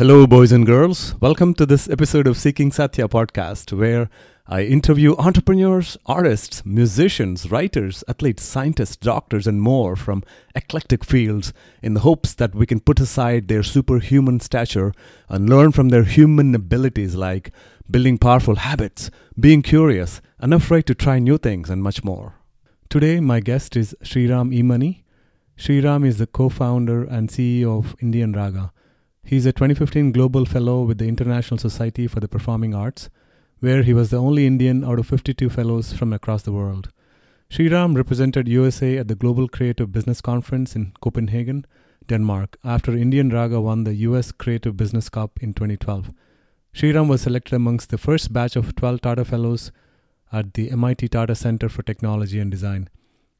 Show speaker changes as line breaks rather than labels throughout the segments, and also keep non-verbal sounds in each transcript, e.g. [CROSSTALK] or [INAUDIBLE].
Hello, boys and girls. Welcome to this episode of Seeking Satya podcast, where I interview entrepreneurs, artists, musicians, writers, athletes, scientists, doctors, and more from eclectic fields in the hopes that we can put aside their superhuman stature and learn from their human abilities like building powerful habits, being curious, unafraid to try new things, and much more. Today, my guest is Sriram Emani. Sriram is the co founder and CEO of Indian Raga He's a 2015 Global Fellow with the International Society for the Performing Arts, where he was the only Indian out of 52 fellows from across the world. Sriram represented USA at the Global Creative Business Conference in Copenhagen, Denmark, after Indian Raga won the US Creative Business Cup in 2012. Sriram was selected amongst the first batch of 12 Tata Fellows at the MIT Tata Center for Technology and Design.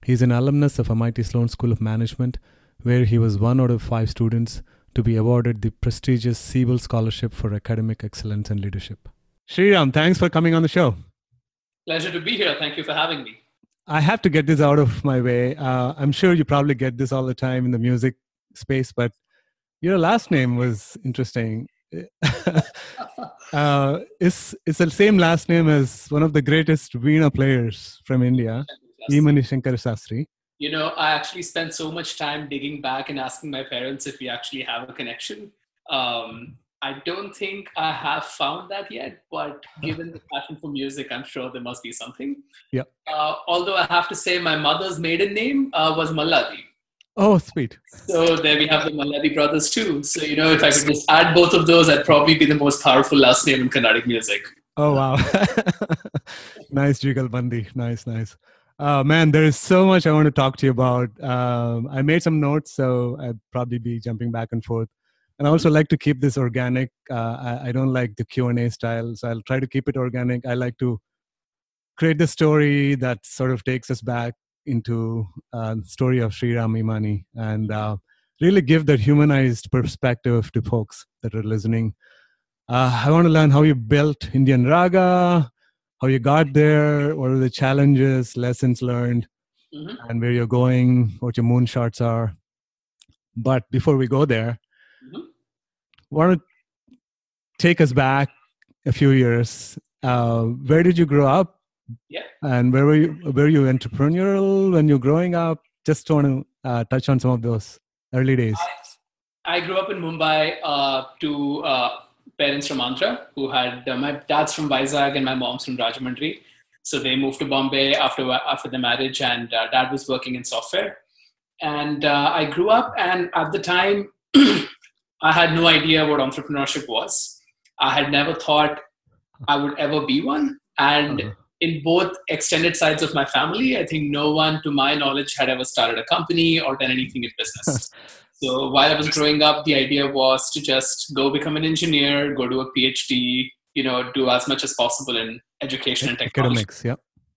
He is an alumnus of MIT Sloan School of Management, where he was one out of five students to be awarded the prestigious Siebel Scholarship for Academic Excellence and Leadership. Sriram, thanks for coming on the show.
Pleasure to be here. Thank you for having me.
I have to get this out of my way. Uh, I'm sure you probably get this all the time in the music space, but your last name was interesting. [LAUGHS] uh, it's, it's the same last name as one of the greatest Veena players from India, Emani Shankar Sastry
you know, I actually spent so much time digging back and asking my parents if we actually have a connection. Um, I don't think I have found that yet, but [LAUGHS] given the passion for music, I'm sure there must be something.
Yeah.
Uh, although I have to say, my mother's maiden name uh, was Malladi.
Oh, sweet.
So there we have the Malladi brothers too. So, you know, if I could just add both of those, I'd probably be the most powerful last name in Carnatic music.
Oh, wow. [LAUGHS] nice, Jugalbandi. Nice, nice. Uh, man, there is so much I want to talk to you about. Um, I made some notes, so I'd probably be jumping back and forth. And I also like to keep this organic. Uh, I, I, don't like the Q and A style, so I'll try to keep it organic. I like to create the story that sort of takes us back into uh, the story of Sriram Emani and uh, really give that humanized perspective to folks that are listening. Uh, I want to learn how you built Indian Raga, how you got there, what are the challenges, lessons learned, mm-hmm. and where you're going, what your moonshots are. But before we go there, mm-hmm. want to take us back a few years. Uh, where did you grow up?
Yeah.
And where were you? Were you entrepreneurial when you were growing up? Just want to uh, touch on some of those early days.
I, I grew up in Mumbai uh, to uh, parents from Andhra who had uh, my dad's from Vizag and my mom's from Rajahmundry. So they moved to Bombay after after the marriage, and uh, dad was working in software. And uh, I grew up, and at the time, [CLEARS THROAT] I had no idea what entrepreneurship was. I had never thought I would ever be one. And uh-huh. in both extended sides of my family, I think no one, to my knowledge, had ever started a company or done anything in business. [LAUGHS] So while I was growing up, the idea was to just go become an engineer, go do a PhD, you know, do as much as possible in education and technology.
Academics, yeah.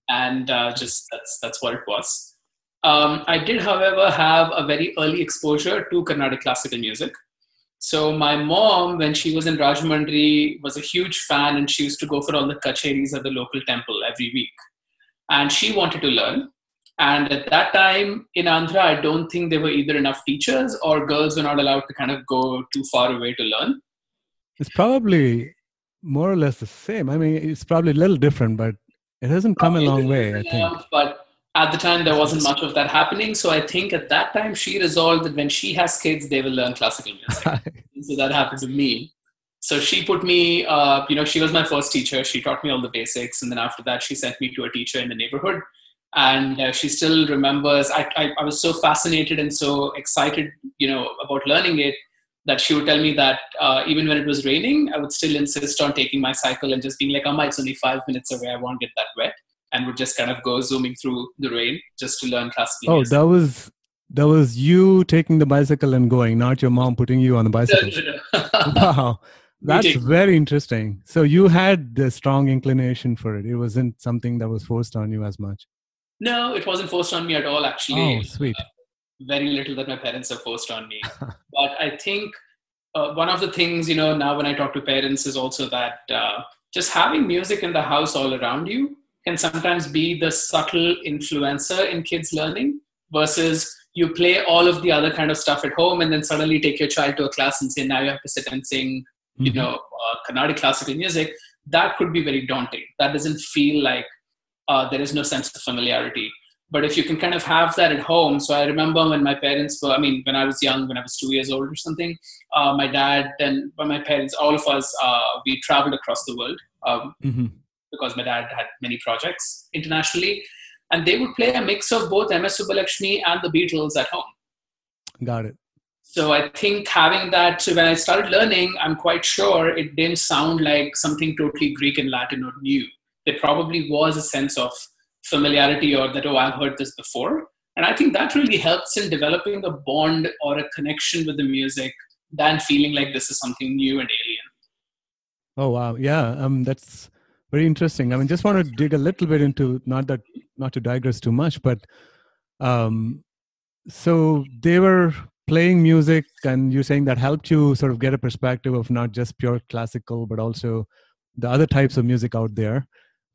And uh, just that's that's what it was. Um, I did, however, have a very early exposure to Carnatic classical music. So my mom, when she was in Rajahmundry, was a huge fan, and she used to go for all the kacheris at the local temple every week. And she wanted to learn. And at that time in Andhra, I don't think there were either enough teachers or girls were not allowed to kind of go too far away to learn.
It's probably more or less the same. I mean, it's probably a little different, but it hasn't come probably a long way, I think.
But at the time, there wasn't much of that happening. So I think at that time, she resolved that when she has kids, they will learn classical music. [LAUGHS] so that happened to me. So she put me, uh, you know, she was my first teacher. She taught me all the basics. And then after that, she sent me to a teacher in the neighborhood and uh, she still remembers I, I, I, was so fascinated and so excited you know about learning it that she would tell me that uh, even when it was raining i would still insist on taking my cycle and just being like amma it's only five minutes away. I won't get that wet. And would just kind of go zooming through the rain just to learn classical
oh music. that was that was you taking the bicycle and going not your mom putting you on the bicycle. [LAUGHS] Wow. [LAUGHS] That's very interesting. So you had the strong inclination for it. It wasn't something that was forced on you as much
no, it wasn't forced on me at all, actually.
Oh, sweet. Uh,
very little that my parents have forced on me. [LAUGHS] but I think uh, one of the things, you know, now when I talk to parents is also that uh, just having music in the house all around you can sometimes be the subtle influencer in kids learning versus you play all of the other kind of stuff at home and then suddenly take your child to a class and say now you have to sit and sing mm-hmm. you know uh, Carnatic classical music, that could be very daunting. That doesn't feel like uh, there is no sense of familiarity. But if you can kind of have that at home, so I remember when my parents were, I mean, when I was young, when I was two years old or something, uh, my dad and my parents, all of us, uh, we traveled across the world um, mm-hmm. because my dad had many projects internationally. And they would play a mix of both MS Subbulakshmi and the Beatles at home.
Got it.
So I think having that, so when I started learning, I'm quite sure it didn't sound like something totally Greek and Latin or new. There probably was a sense of familiarity or that, oh, I've heard this before. And I think that really helps in developing a bond or a connection with the music than feeling like this is something new and alien.
Oh wow, yeah, um, that's very interesting. I mean, just want to dig a little bit into not that not to digress too much, but um, so they were playing music, and you're saying that helped you sort of get a perspective of not just pure classical, but also the other types of music out there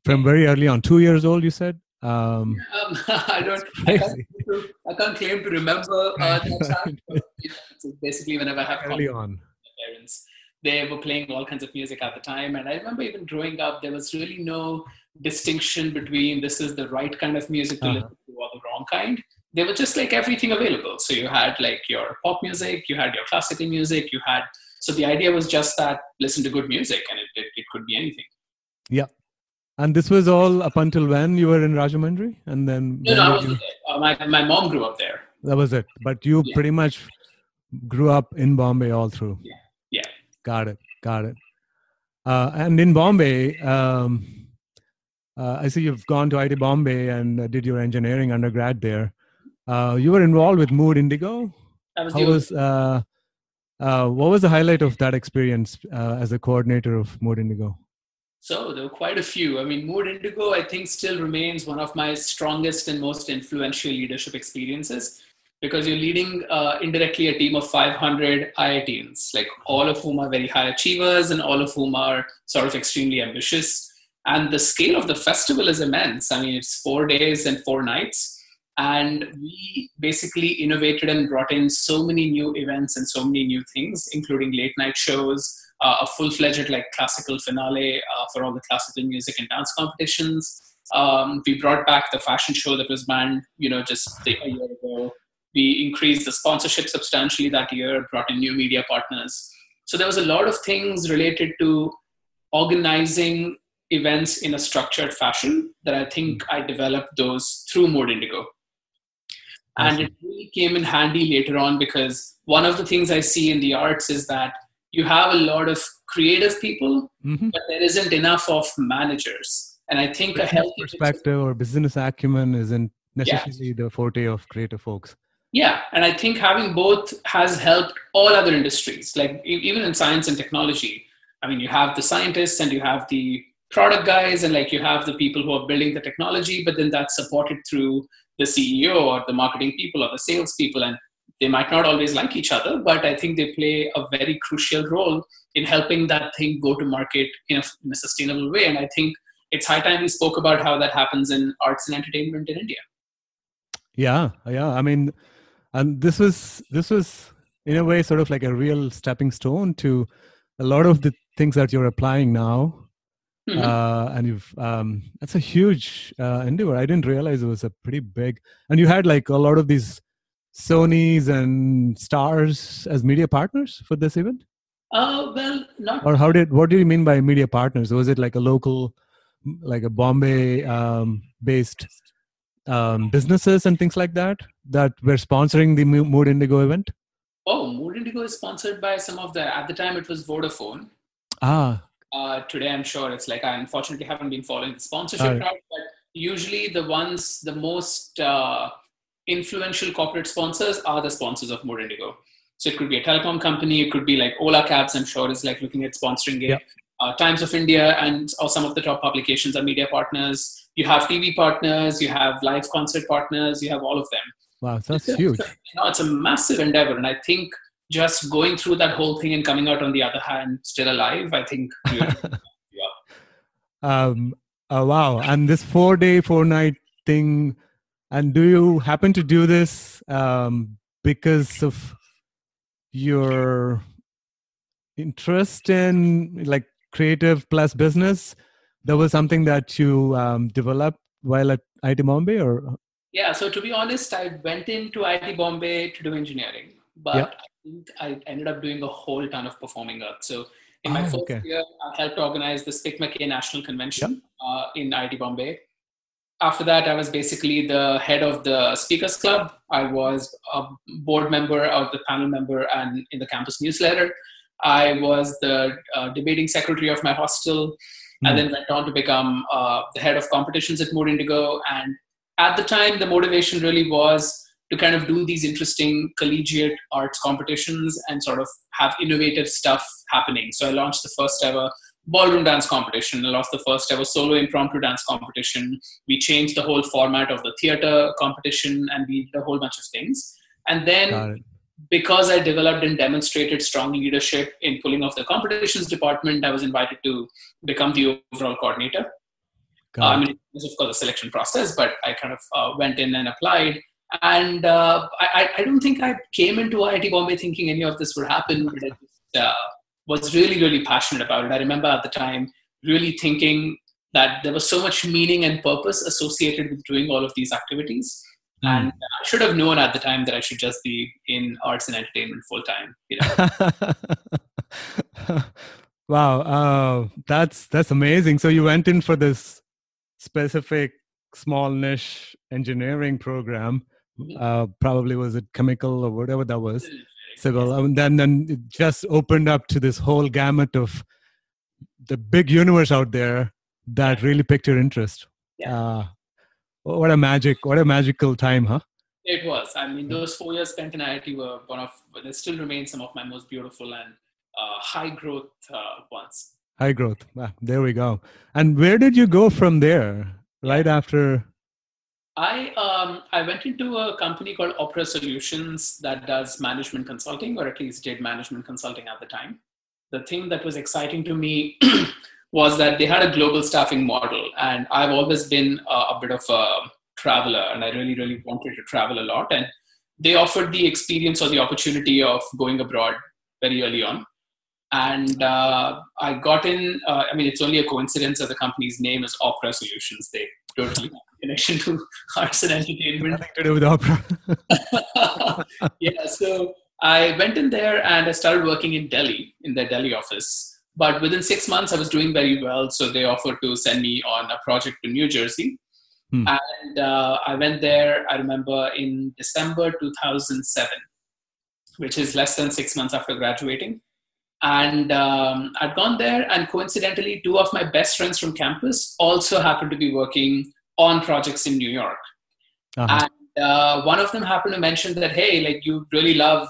from very early on. Two years old, you said. Um,
um, [LAUGHS] I don't. I can't, I can't, claim to remember uh, [LAUGHS] that time. But, you know, basically, whenever I have
early on,
parents, they were playing all kinds of music at the time, and I remember even growing up, there was really no distinction between this is the right kind of music to uh-huh. listen to or the wrong kind. They were just like everything available. So you had like your pop music, you had your classical music, you had. So the idea was just that listen to good music, and it, it, it could be anything.
Yeah, and this was all up until when you were in Rajahmundry, and then
no, no, you... uh, my my mom grew up there.
That was it. But you yeah. pretty much grew up in Bombay all through.
Yeah. Yeah.
Got it. Got it. Uh, and in Bombay, um, uh, I see you've gone to IIT Bombay and uh, did your engineering undergrad there. Uh, you were involved with Mood Indigo.
Was
How was uh, uh, what was the highlight of that experience as a coordinator of Mood Indigo?
So there were quite a few. I mean, Mood Indigo, I think, still remains one of my strongest and most influential leadership experiences because you're leading uh, indirectly a team of 500 IITians, like all of whom are very high achievers and all of whom are sort of extremely ambitious. And the scale of the festival is immense. I mean, it's four days and four nights. And we basically innovated and brought in so many new events and so many new things, including late night shows, uh, a full-fledged like classical finale uh, for all the classical music and dance competitions. Um, we brought back the fashion show that was banned, you know, just a year ago. We increased the sponsorship substantially that year, brought in new media partners. So there was a lot of things related to organizing events in a structured fashion that I think I developed those through Mood Indigo. And it really came in handy later on because one of the things I see in the arts is that you have a lot of creative people, mm-hmm. but there isn't enough of managers. And I think
business
a healthy
perspective or business acumen isn't necessarily yeah. the forte of creative folks.
Yeah, and I think having both has helped all other industries, like even in science and technology. I mean, you have the scientists and you have the product guys, and like you have the people who are building the technology, but then that's supported through the CEO or the marketing people or the sales people. And they might not always like each other, but I think they play a very crucial role in helping that thing go to market in a, in a sustainable way. And I think it's high time we spoke about how that happens in arts and entertainment in India.
Yeah, yeah. I mean, and this was this was in a way sort of like a real stepping stone to a lot of the things that you're applying now. Mm-hmm. Uh, and you've um, that's a huge uh, endeavor. I didn't realize it was a pretty big. And you had like a lot of these Sony's and Stars as media partners for this event?
Uh, well, not.
Or how did what do you mean by media partners? Was it like a local, like a Bombay um, based um, businesses and things like that that were sponsoring the Mood Indigo event?
Oh, Mood Indigo is sponsored by some of the. At the time, it was Vodafone.
Ah.
Uh, today, I'm sure it's like I unfortunately haven't been following the sponsorship route, but usually the ones the most uh, influential corporate sponsors are the sponsors of Mood Indigo. So it could be a telecom company, it could be like Ola Cabs, I'm sure is like looking at sponsoring it. Uh, Times of India and or some of the top publications are media partners. You have TV partners, you have live concert partners, you have all of them.
Wow, that's it's huge.
A, you know, it's a massive endeavor, and I think just going through that whole thing and coming out on the other hand still alive, I think. [LAUGHS] yeah.
Um. Oh, wow, and this four-day, four-night thing and do you happen to do this um, because of your interest in like creative plus business? That was something that you um, developed while at IIT Bombay or?
Yeah so to be honest I went into IIT Bombay to do engineering but
Yeah.
I think I ended up doing a whole ton of performing arts. So in my
Oh,
first
okay.
year I helped organize the SPIC MACAY National Convention uh, in IIT Bombay after that I was basically the head of the speakers club I was a board member of the panel member and in the campus newsletter I was the uh, debating secretary of my hostel and then went on to become uh, the head of competitions at Mood Indigo. And at the time, the motivation really was to kind of do these interesting collegiate arts competitions and sort of have innovative stuff happening. So I launched the first ever ballroom dance competition. I launched the first ever solo impromptu dance competition. We changed the whole format of the theater competition and we did a whole bunch of things. And then because I developed and demonstrated strong leadership in pulling off the competitions department, I was invited to become the overall coordinator. Uh, I mean, it was of course a selection process, but I kind of uh, went in and applied. And uh, I, I- don't think I came into IIT Bombay thinking any of this would happen, but I just, uh, was really, really passionate about it. I remember at the time really thinking that there was so much meaning and purpose associated with doing all of these activities.
Hmm.
And I should have known at the time that I should just be in arts and entertainment full time. You know? [LAUGHS]
wow, uh, that's that's amazing. So you went in for this specific small niche engineering program.
Mhm.
Uh, probably was it chemical or whatever that was. Civil and then then it just opened up to this whole gamut of the big universe out there that really picked your interest.
Yeah.
uh, what a magic what a magical time huh?
It was. I mean, those four years spent in IIT were one of, they still remain some of my most beautiful and uh, high growth uh, ones.
high growth. Ah, there we go. And where did you go from there? Right after
I um, I went into a company called Opera Solutions that does management consulting, or at least did management consulting at the time. The thing that was exciting to me [CLEARS THROAT] was that they had a global staffing model, and I've always been a, a bit of a traveler, and I really, really wanted to travel a lot. And they offered the experience or the opportunity of going abroad very early on. And uh, I got in. Uh, I mean, it's only a coincidence that the company's name is Opera Solutions. They totally connection to [LAUGHS] arts and entertainment.
nothing to do with opera [LAUGHS]
yeah, so I went in there and I started working in Delhi, in their Delhi office. But within six months, I was doing very well. So they offered to send me on a project to New Jersey.
Hmm.
And uh, I went there, I remember, in December 2007, which is less than six months after graduating. And um, I'd gone there, and coincidentally, two of my best friends from campus also happened to be working on projects in New York.
Uh-huh.
and uh, one of them happened to mention that hey like you really love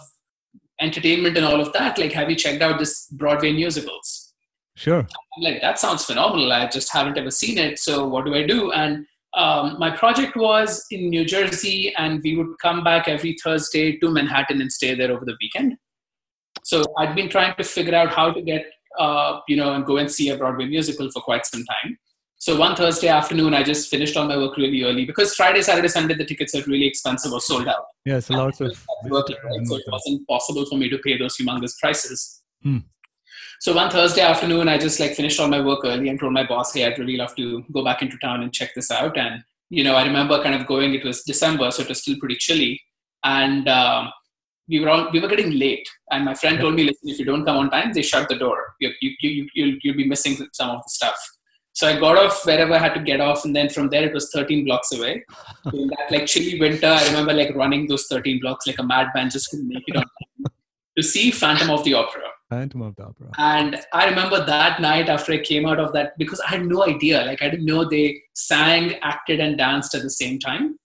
entertainment and all of that. Like have you checked out this broadway musicals?
Sure.
I'm like that sounds phenomenal. I just haven't ever seen it. So what do i do? And um, my project was in new jersey and we would come back every thursday to manhattan and stay there over the weekend so i'd been trying to figure out how to get uh, you know and go and see a broadway musical for quite some time so one Thursday afternoon, I just finished all my work really early because Friday, Saturday, Sunday, the tickets are really expensive or sold out.
yes lots of
Working, right? So it wasn't possible for me to pay those humongous prices.
Hmm.
So one Thursday afternoon, I just like finished all my work early and told my boss, "Hey, I'd really love to go back into town and check this out." And you know, I remember kind of going. It was December, so it was still pretty chilly, and um, we were all we were getting late. And my friend told me, "Listen, if you don't come on time, they shut the door. You you you you you'll, you'll be missing some of the stuff." So I got off wherever I had to get off, and then from there it was 13 blocks away. [LAUGHS] In that like chilly winter, I remember like running those 13 blocks like a madman, just couldn't make it on time to see Phantom of the Opera.
phantom of the opera
And I remember that night after I came out of that because I had no idea. Like I didn't know they sang, acted, and danced at the same time.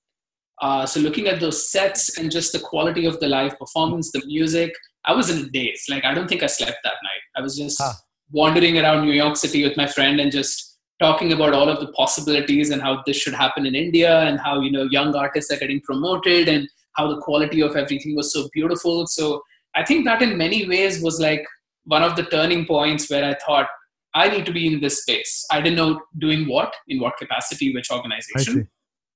Uh, so looking at those sets and just the quality of the live performance, the music, I was in a daze. Like I don't think I slept that night. I was just
Ah.
wandering around New York City with my friend and just talking about all of the possibilities and how this should happen in India and how you know young artists are getting promoted and how the quality of everything was so beautiful. So I think that in many ways was like one of the turning points where I thought I need to be in this space. I didn't know doing what, in what capacity, which organization,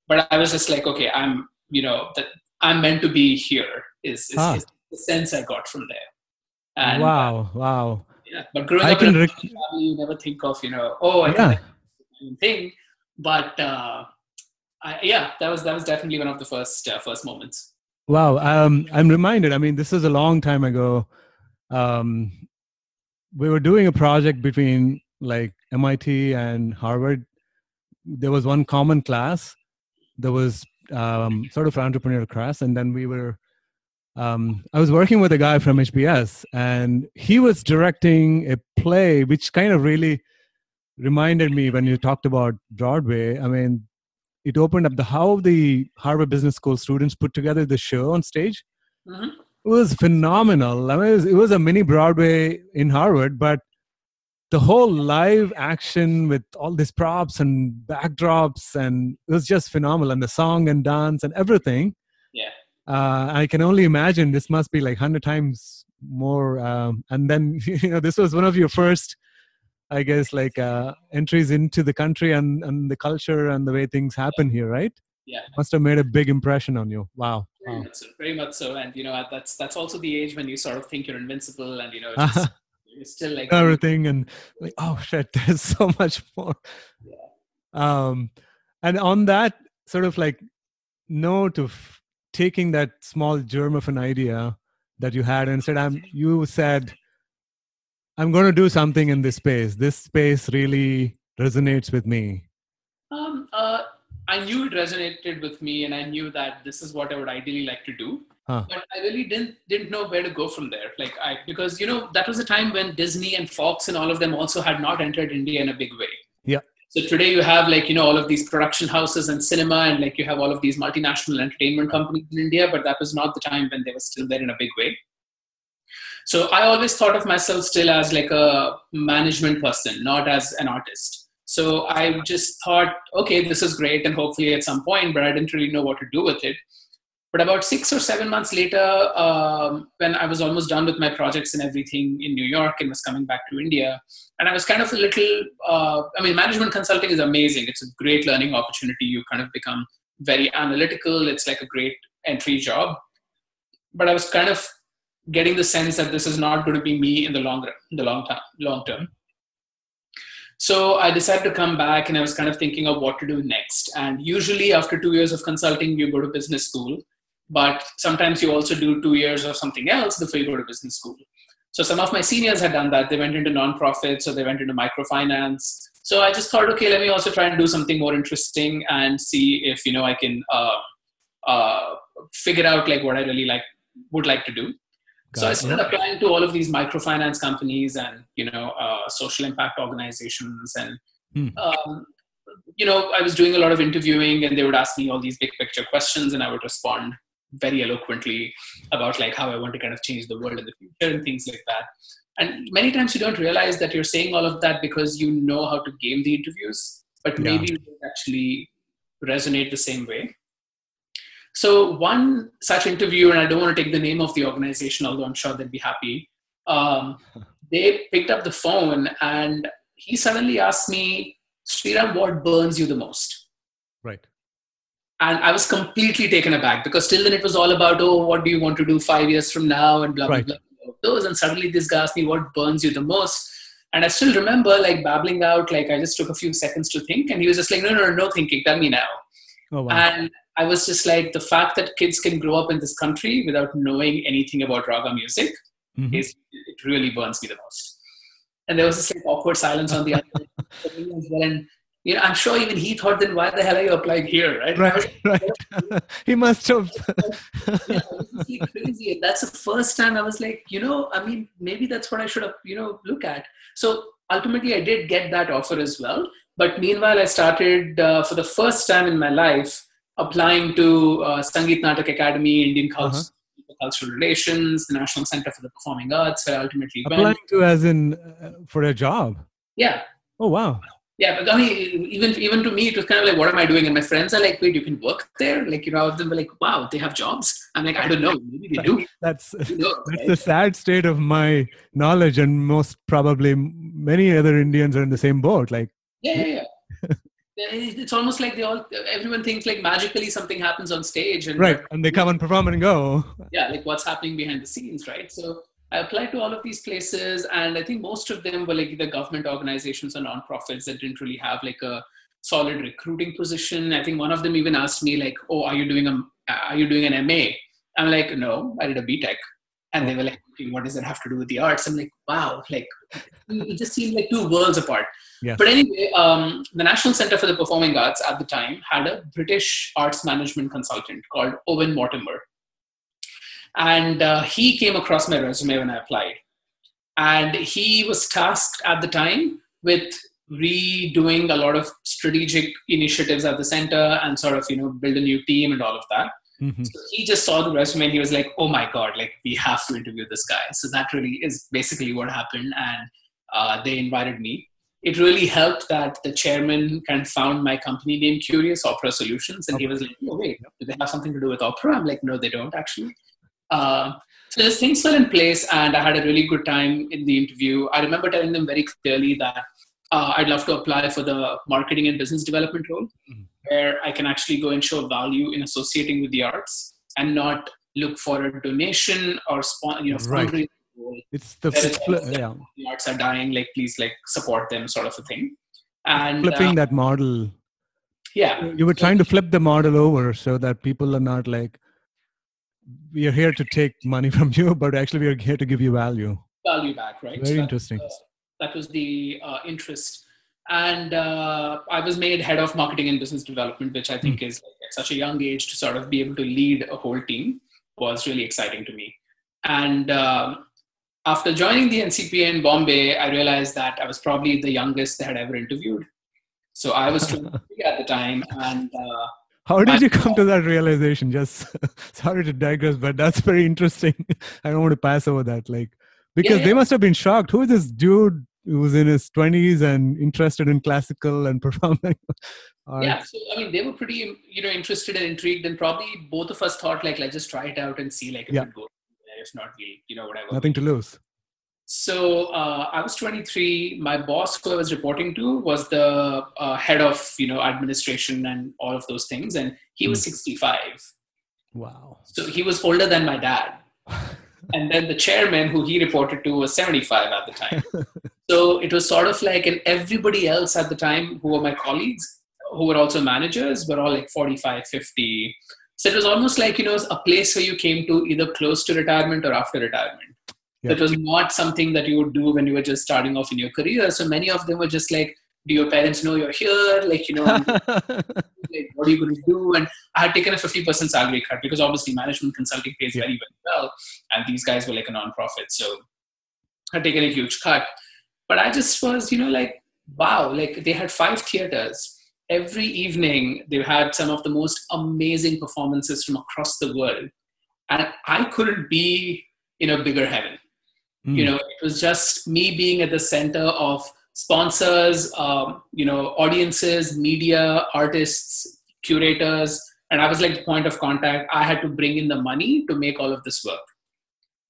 but I was just like, okay, I'm you know that I'm meant to be here. Is, is,
Ah.
is the sense I got from there. And
wow wow
yeah. But growing
I
up
can
in
rec-
family, you never think of, you know, oh, I
Yeah.
can thing. But uh, I, yeah, that was that was definitely one of the first uh, first moments.
Wow, um, I'm reminded. I mean, this is a long time ago. Um, we were doing a project between like MIT and Harvard. There was one common class. There was um, sort of entrepreneur class, and then we were. Um, I was working with a guy from HBS, and he was directing a play, which kind of really reminded me when you talked about Broadway. I mean, it opened up the how the Harvard Business School students put together the show on stage.
Mhm.
It was phenomenal. I mean, it was, it was a mini Broadway in Harvard, but the whole live action with all these props and backdrops, and it was just phenomenal. And the song and dance and everything.
Yeah.
Uh, I can only imagine this must be like hundred times more. Um, and then [LAUGHS] you know, this was one of your first I guess like uh, entries into the country and, and the culture and the way things happen here, right?
Yeah.
Must have made a big impression on you. Wow.
Very
wow.
much so. Very much so. And you know, that's that's also the age when you sort of think you're invincible, and you know, [LAUGHS] just, you're still like
Everything and like, oh shit, [LAUGHS] there's so much more. Um, and on that sort of like note of taking that small germ of an idea that you had and said, I'm, [LAUGHS] you said, I'm going to do something in this space. This space really resonates with me.
Um, uh, I knew it resonated with me, and I knew that this is what I would ideally like to do.
Huh.
But I really didn't didn't know where to go from there. Like I because you know that was a time when Disney and Fox and all of them also had not entered India in a big way.
Yeah.
So today you have like you know all of these production houses and cinema, and like you have all of these multinational entertainment companies in India. But that was not the time when they were still there in a big way. So I always thought of myself still as like a management person, not as an artist. So I just thought, okay, this is great, and hopefully at some point, but I didn't really know what to do with it. But about six or seven months later, um, when I was almost done with my projects and everything in New York and was coming back to India, and I was kind of a little, uh, I mean, management consulting is amazing. It's a great learning opportunity. You kind of become very analytical. It's like a great entry job. But I was kind of getting the sense that this is not going to be me in the long run, the long time, long term. So I decided to come back, and I was kind of thinking of what to do next. And usually, after two years of consulting, you go to business school, but sometimes you also do two years of something else before you go to business school. So some of my seniors had done that. They went into nonprofits, or they went into microfinance. So I just thought, okay, let me also try and do something more interesting and see if you know I can uh, uh, figure out like what I really like would like to do so I started applying to all of these microfinance companies and you know uh, social impact organizations and
Hmm.
um, you know I was doing a lot of interviewing and they would ask me all these big picture questions and I would respond very eloquently about like how I want to kind of change the world in the future and things like that. And many times you don't realize that you're saying all of that because you know how to game the interviews, but
Yeah.
maybe you don't actually resonate the same way. So one such interview, and I don't want to take the name of the organization, although I'm sure they'd be happy. Um, [LAUGHS] they picked up the phone and he suddenly asked me, Sriram, what burns you the most?
Right.
And I was completely taken aback because till then it was all about, oh, what do you want to do five years from now and blah,
Right.
blah, blah. Those. And suddenly this guy asked me, what burns you the most? And I still remember like babbling out, like I just took a few seconds to think. And he was just like, no, no, no, no thinking, tell me now.
Oh wow.
And I was just like, the fact that kids can grow up in this country without knowing anything about raga music
Mhm.
is it really burns me the most. And there was this like awkward silence on the other end [LAUGHS] as well. And you know, I'm sure even he thought, then why the hell are you applying here, right?
Right. Right. [LAUGHS] he must have. [LAUGHS]
yeah, it was really crazy. And that's the first time I was like, you know, I mean, maybe that's what I should have, you know, look at. So ultimately, I did get that offer as well. But meanwhile, I started uh, for the first time in my life applying to uh, Sangeet Natak Akademi, Indian Culture. Cultural Relations, the National Center for the Performing Arts, where I ultimately
Applying
went.
to as in uh, for a job.
Yeah,
Oh wow.
Yeah. But I mean, even even to me, it was kind of like, what am I doing? And my friends are like, wait, you can work there? Like, you know, all of them were like, wow, they have jobs. I'm like, I don't know, maybe they do. [LAUGHS]
That's that's
right?
the sad state of my knowledge, and most probably many other Indians are in the same boat. Like
Yeah, yeah, yeah. [LAUGHS] it's almost like they all everyone thinks like magically something happens on stage and
right, and they come and perform and go.
yeah like what's happening behind the scenes right so I applied to all of these places, and I think most of them were like either government organizations or nonprofits that didn't really have like a solid recruiting position. I think one of them even asked me like, "Oh, are you doing a are you doing an MA?" I'm like, "No, I did a BTech." And they were like, "What does that have to do with the arts?" I'm like, "Wow, like it just seemed like two worlds apart."
Yes.
But anyway, um, the National Center for the Performing Arts at the time had a British arts management consultant called Owen Mortimer and uh, he came across my resume when I applied. And he was tasked at the time with redoing a lot of strategic initiatives at the center and sort of, you know, build a new team and all of that.
Mhm.
So he just saw the resume and he was like, oh my God, like we have to interview this guy. So that really is basically what happened. And uh, they invited me. It really helped that the chairman kind of found my company name Curious Opera Solutions. And he was like, oh, wait, do they have something to do with opera? I'm like, no, they don't actually. Uh, so just things fell in place and I had a really good time in the interview. I remember telling them very clearly that uh, I'd love to apply for the marketing and business development role,
Mhm.
where I can actually go and show value in associating with the arts and not look for a donation or spon- you know
Right.
fundraising role.
It's the
There is
fli-
also-
yeah,
The arts are dying, like please like support them, sort of a thing. And
flipping
uh,
that model.
yeah,
You were trying to flip the model over so that people are not like, we are here to take money [LAUGHS] from you, but actually we are here to give you value.
value back, right?
Very
that-
interesting.
uh, that was the uh, interest. And uh, I was made head of marketing and business development, which I think is at such a young age to sort of be able to lead a whole team was really exciting to me. And um after joining the NCPA in Bombay, I realized that I was probably the youngest they had ever interviewed. So I was 23 [LAUGHS] at the time, and uh,
How did you come to that realization? Just [LAUGHS] sorry to digress, but that's very interesting. [LAUGHS] I don't want to pass over that. Like, because
yeah.
they must have been shocked. Who is this dude who's in his 20s and interested in classical and [LAUGHS] performing? art?
yeah, so I mean, they were pretty, you know, interested and intrigued, and probably both of us thought like, let's just try it out and see like if
Yeah.
it goes. If not, we, you know, whatever.
Nothing to lose.
So uh, I was 23. My boss, who I was reporting to, was the uh, head of you know administration and all of those things, and he was 65.
Wow.
So he was older than my dad. [LAUGHS] And then the chairman, who he reported to, was 75 at the time. so it was sort of like, and everybody else at the time, who were my colleagues, who were also managers, were all like 45, 50. So it was almost like you know a place where you came to either close to retirement or after retirement.
Yeah.
It was not something that you would do when you were just starting off in your career. So many of them were just like, "Do your parents know you're here? Like, you know, [LAUGHS] like, what are you going to do?" And I had taken a fifty percent salary cut because obviously management consulting pays
Yeah.
very very well, and these guys were like a non-profit, so I had taken a huge cut. But I just was, you know, like, wow, like they had five theaters. Every evening, they had some of the most amazing performances from across the world. And I couldn't be in a bigger heaven. You
Mm.
know, it was just me being at the center of sponsors, um, you know, audiences, media, artists, curators. And I was like the point of contact. I had to bring in the money to make all of this work.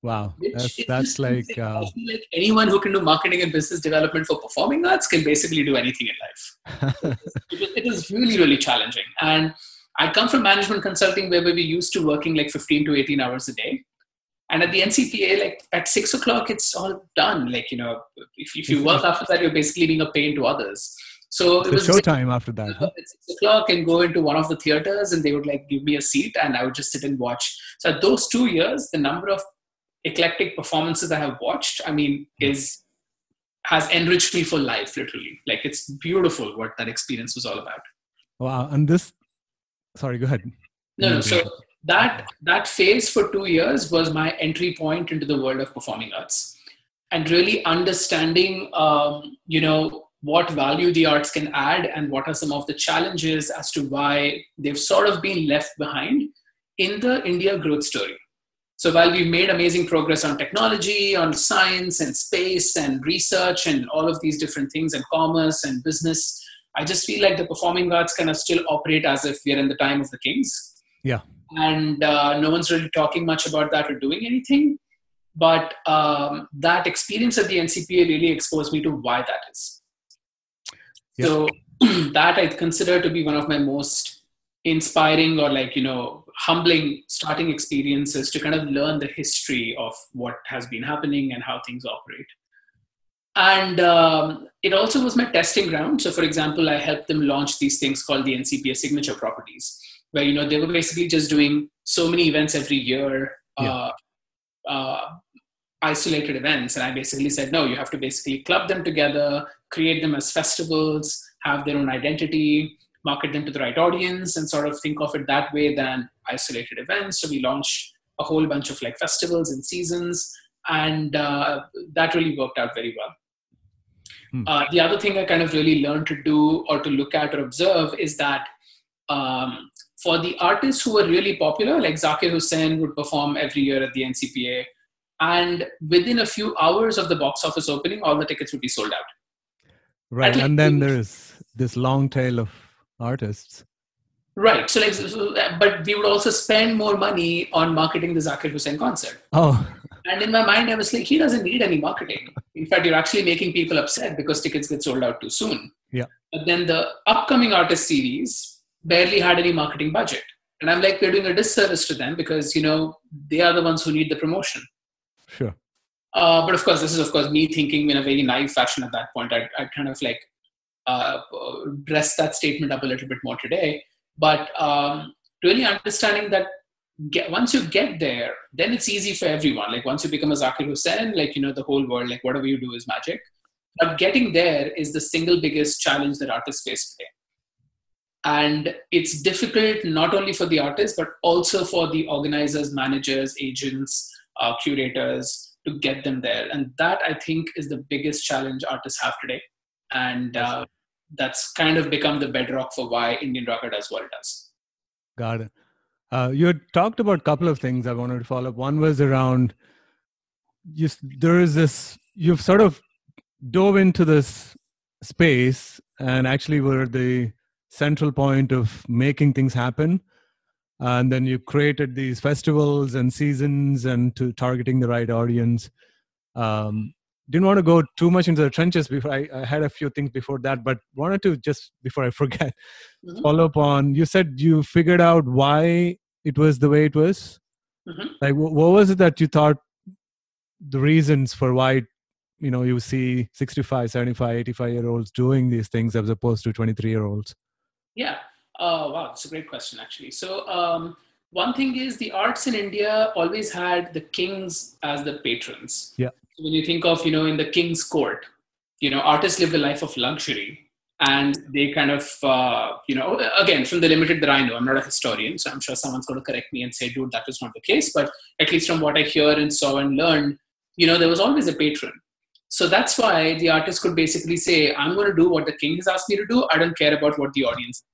Wow.
Which
That's that's [LAUGHS] like uh,
like anyone who can do marketing and business development for performing arts can basically do anything in life. [LAUGHS] It was, it was really, really challenging. And I come from management consulting where we were used to working like 15 to 18 hours a day. And at the NCPA, like at six o'clock, it's all done. Like, you know, if, if you work after that, you're basically being a pain to others. So
it's
it was
showtime after that. huh?
at six o'clock and go into one of the theaters and they would like give me a seat and I would just sit and watch. So at those two years, the number of eclectic performances I have watched, I mean, hmm. is has enriched me for life, literally. Like it's beautiful what that experience was all about.
Wow. And this, sorry, go ahead.
No, no. So that that phase for two years was my entry point into the world of performing arts, and really understanding, um, you know, what value the arts can add, and what are some of the challenges as to why they've sort of been left behind in the India growth story. So while we've made amazing progress on technology, on science and space and research and all of these different things and commerce and business, I just feel like the performing arts kind of still operate as if we're in the time of the kings
Yeah.
And uh, no one's really talking much about that or doing anything. But um, that experience at the NCPA really exposed me to why that is. So [CLEARS THROAT] that I consider to be one of my most inspiring or like you know humbling starting experiences to kind of learn the history of what has been happening and how things operate. And um, it also was my testing ground. So, for example, I helped them launch these things called the NCPA signature properties, where you know they were basically just doing so many events every year, yeah. uh, uh, isolated events. And I basically said, no, you have to basically club them together, create them as festivals, have their own identity, market them to the right audience, and sort of think of it that way than isolated events. So we launched a whole bunch of like festivals and seasons, and uh, that really worked out very well. Hmm. Uh, the other thing I kind of really learned to do or to look at or observe is that um, for the artists who were really popular, like Zakir Hussain would perform every year at the NCPA, and within a few hours of the box office opening, all the tickets would be sold out.
Right, and then there's this long tail of artists.
Right. So, like, so, but we would also spend more money on marketing the Zakir Hussain concert.
Oh.
And in my mind, I was like, he doesn't need any marketing. In fact, you're actually making people upset because tickets get sold out too soon.
Yeah.
But then the upcoming artist series barely had any marketing budget. And I'm like, we're doing a disservice to them because, you know, they are the ones who need the promotion.
Sure.
Uh, but of course, this is, of course, me thinking in a very naive fashion at that point. I, I kind of like uh, dress that statement up a little bit more today. But um, really understanding that get, once you get there, then it's easy for everyone. Like once you become a Zakir Hussain, like, you know, the whole world, like whatever you do is magic. But getting there is the single biggest challenge that artists face today. And it's difficult not only for the artists, but also for the organizers, managers, agents, uh, curators to get them there. And that I think is the biggest challenge artists have today. And uh, that's kind of become the bedrock for why Indian Raga does what it does.
Got it. Uh, you had talked about a couple of things I wanted to follow up. One was around just there is this you've sort of dove into this space and actually were the central point of making things happen and then you created these festivals and seasons and to targeting the right audience um, didn't want to go too much into the trenches before I, I, had a few things before that but wanted to just before i [LAUGHS] forget mm-hmm. follow up on you said you figured out why it was the way it was mm-hmm. like what was it that you thought the reasons for why you know you see 65 75 85 year olds doing these things as opposed to 23 year olds
yeah. Uh, wow that's a great question actually. So um, one thing is the arts in india always had the kings as the patrons.
Yeah.
When you think of you know in the king's court you know artists live a life of luxury and they kind of uh, you know again from the limited that i know i'm not a historian so i'm sure someone's going to correct me and say dude that was not the case but at least from what i hear and saw and learned you know there was always a patron so that's why the artist could basically say i'm going to do what the king has asked me to do i don't care about what the audience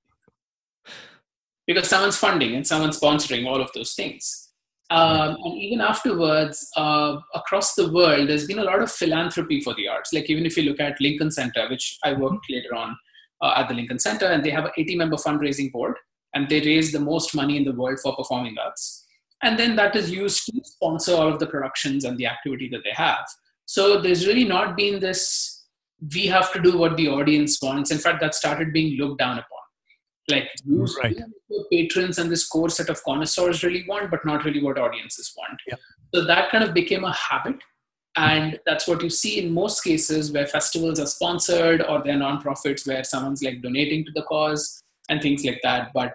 because someone's funding and someone's sponsoring all of those things um, and even afterwards, uh, across the world, there's been a lot of philanthropy for the arts. Like even if you look at Lincoln Center, which I worked mm-hmm. later on uh, at the Lincoln Center, and they have an 80-member fundraising board, and they raise the most money in the world for performing arts. And then that is used to sponsor all of the productions and the activity that they have. So there's really not been this, we have to do what the audience wants. In fact, that started being looked down upon like
right.
patrons and this core set of connoisseurs really want but not really what audiences want
yeah.
so that kind of became a habit and that's what you see in most cases where festivals are sponsored or they're nonprofits where someone's like donating to the cause and things like that but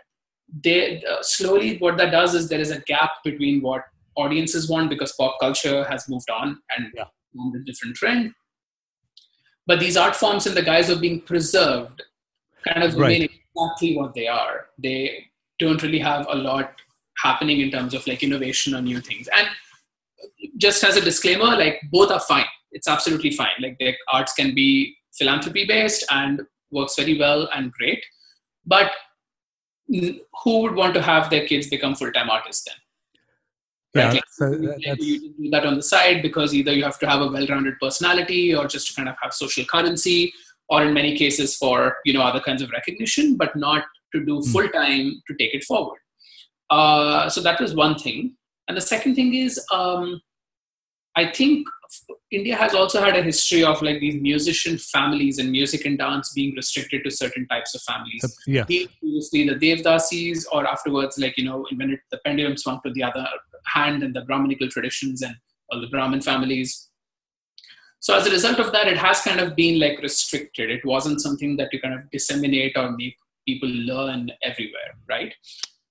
they uh, slowly what that does is there is a gap between what audiences want because pop culture has moved on and
yeah.
On a different trend but these art forms and the guys are being preserved kind of
right.
remain exactly what they are. They don't really have a lot happening in terms of like innovation or new things. And just as a disclaimer, like both are fine. It's absolutely fine. Like the arts can be philanthropy based and works very well and great. But who would want to have their kids become full time artists then?
Yeah, right? like, so
you do that on the side because either you have to have a well-rounded personality or just to kind of have social currency or in many cases for you know other kinds of recognition but not to do hmm. full time to take it forward uh, so that was one thing and the second thing is um, I think India has also had a history of like these musician families and music and dance being restricted to certain types of families.
yeah.
Previously, the Devdasis, or afterwards, like you know, when it, the pendulum swung to the other hand and the Brahminical traditions and all the Brahmin families. So as a result of that, it has kind of been like restricted. It wasn't something that you kind of disseminate or make people learn everywhere, right?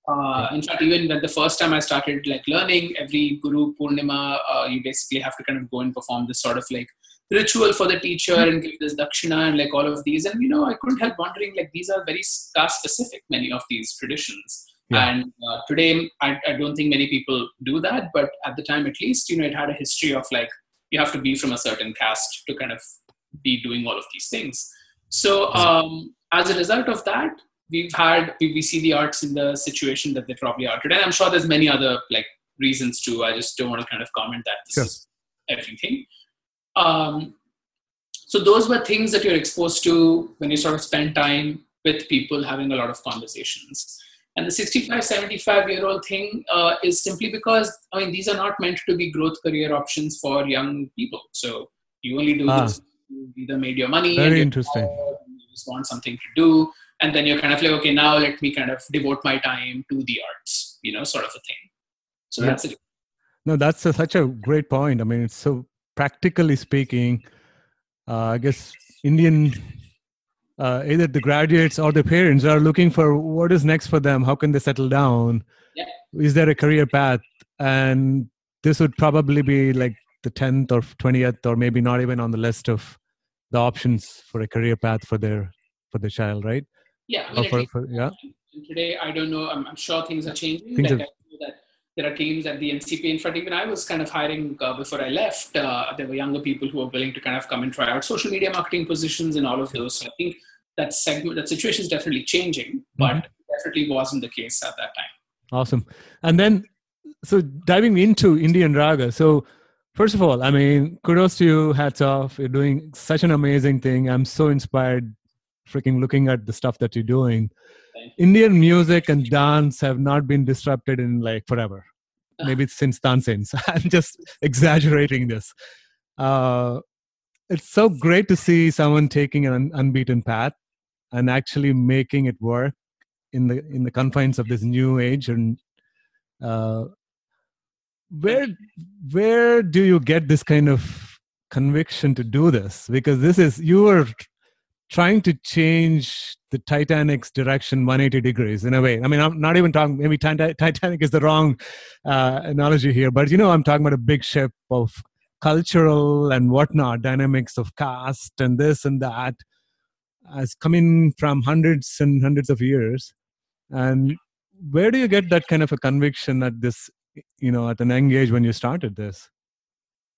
Uh, in fact, even when the first time I started like learning, every Guru Purnima, uh, you basically have to kind of go and perform this sort of like ritual for the teacher and give this dakshina and like all of these. And you know, I couldn't help wondering like these are very caste specific, many of these traditions. Yeah. And uh, today, I, I don't think many people do that, but at the time, at least, you know, it had a history of like you have to be from a certain caste to kind of be doing all of these things. So um, as a result of that, we've had we, we see the arts in the situation that they probably are today. And I'm sure there's many other like reasons too. I just don't want to kind of comment that this sure. is everything. Um, so those were things that you're exposed to when you sort of spend time with people having a lot of conversations. And the 65, 75 year old thing uh, is simply because, I mean, these are not meant to be growth career options for young people. So you only do ah. this, you either made your money.
Very interesting.
You just want something to do and then you're kind of like okay now let me kind of devote my time to the arts you know sort of a thing so yeah. that's it
no that's a, such a great point i mean it's so practically speaking uh, i guess indian uh, either the graduates or the parents are looking for what is next for them how can they settle down
yeah.
is there a career path and this would probably be like the 10th or 20th or maybe not even on the list of the options for a career path for their for the child right
yeah, I mean,
for, for, yeah.
Today, I don't know. I'm, I'm sure things are changing. Things like that there are teams at the NCPA. In fact, even I was kind of hiring uh, before I left. Uh, there were younger people who were willing to kind of come and try out social media marketing positions and all of those. So I think that segment, that situation is definitely changing, but mm-hmm. definitely wasn't the case at that time.
Awesome. And then, so diving into Indian Raga. So first of all, I mean, kudos to you. Hats off. You're doing such an amazing thing. I'm so inspired freaking looking at the stuff that you're doing. Indian music and dance have not been disrupted in like forever. Maybe since Tansen's. [LAUGHS] I'm just exaggerating this. Uh, it's so great to see someone taking an unbeaten path and actually making it work in the in the confines of this new age and uh, where where do you get this kind of conviction to do this because this is you were trying to change the Titanic's direction 180 degrees in a way. I mean, I'm not even talking, maybe Titanic is the wrong uh, analogy here, but you know, I'm talking about a big ship of cultural and whatnot, dynamics of caste and this and that, as coming from hundreds and hundreds of years. And where do you get that kind of a conviction at this, you know, at an age when you started this?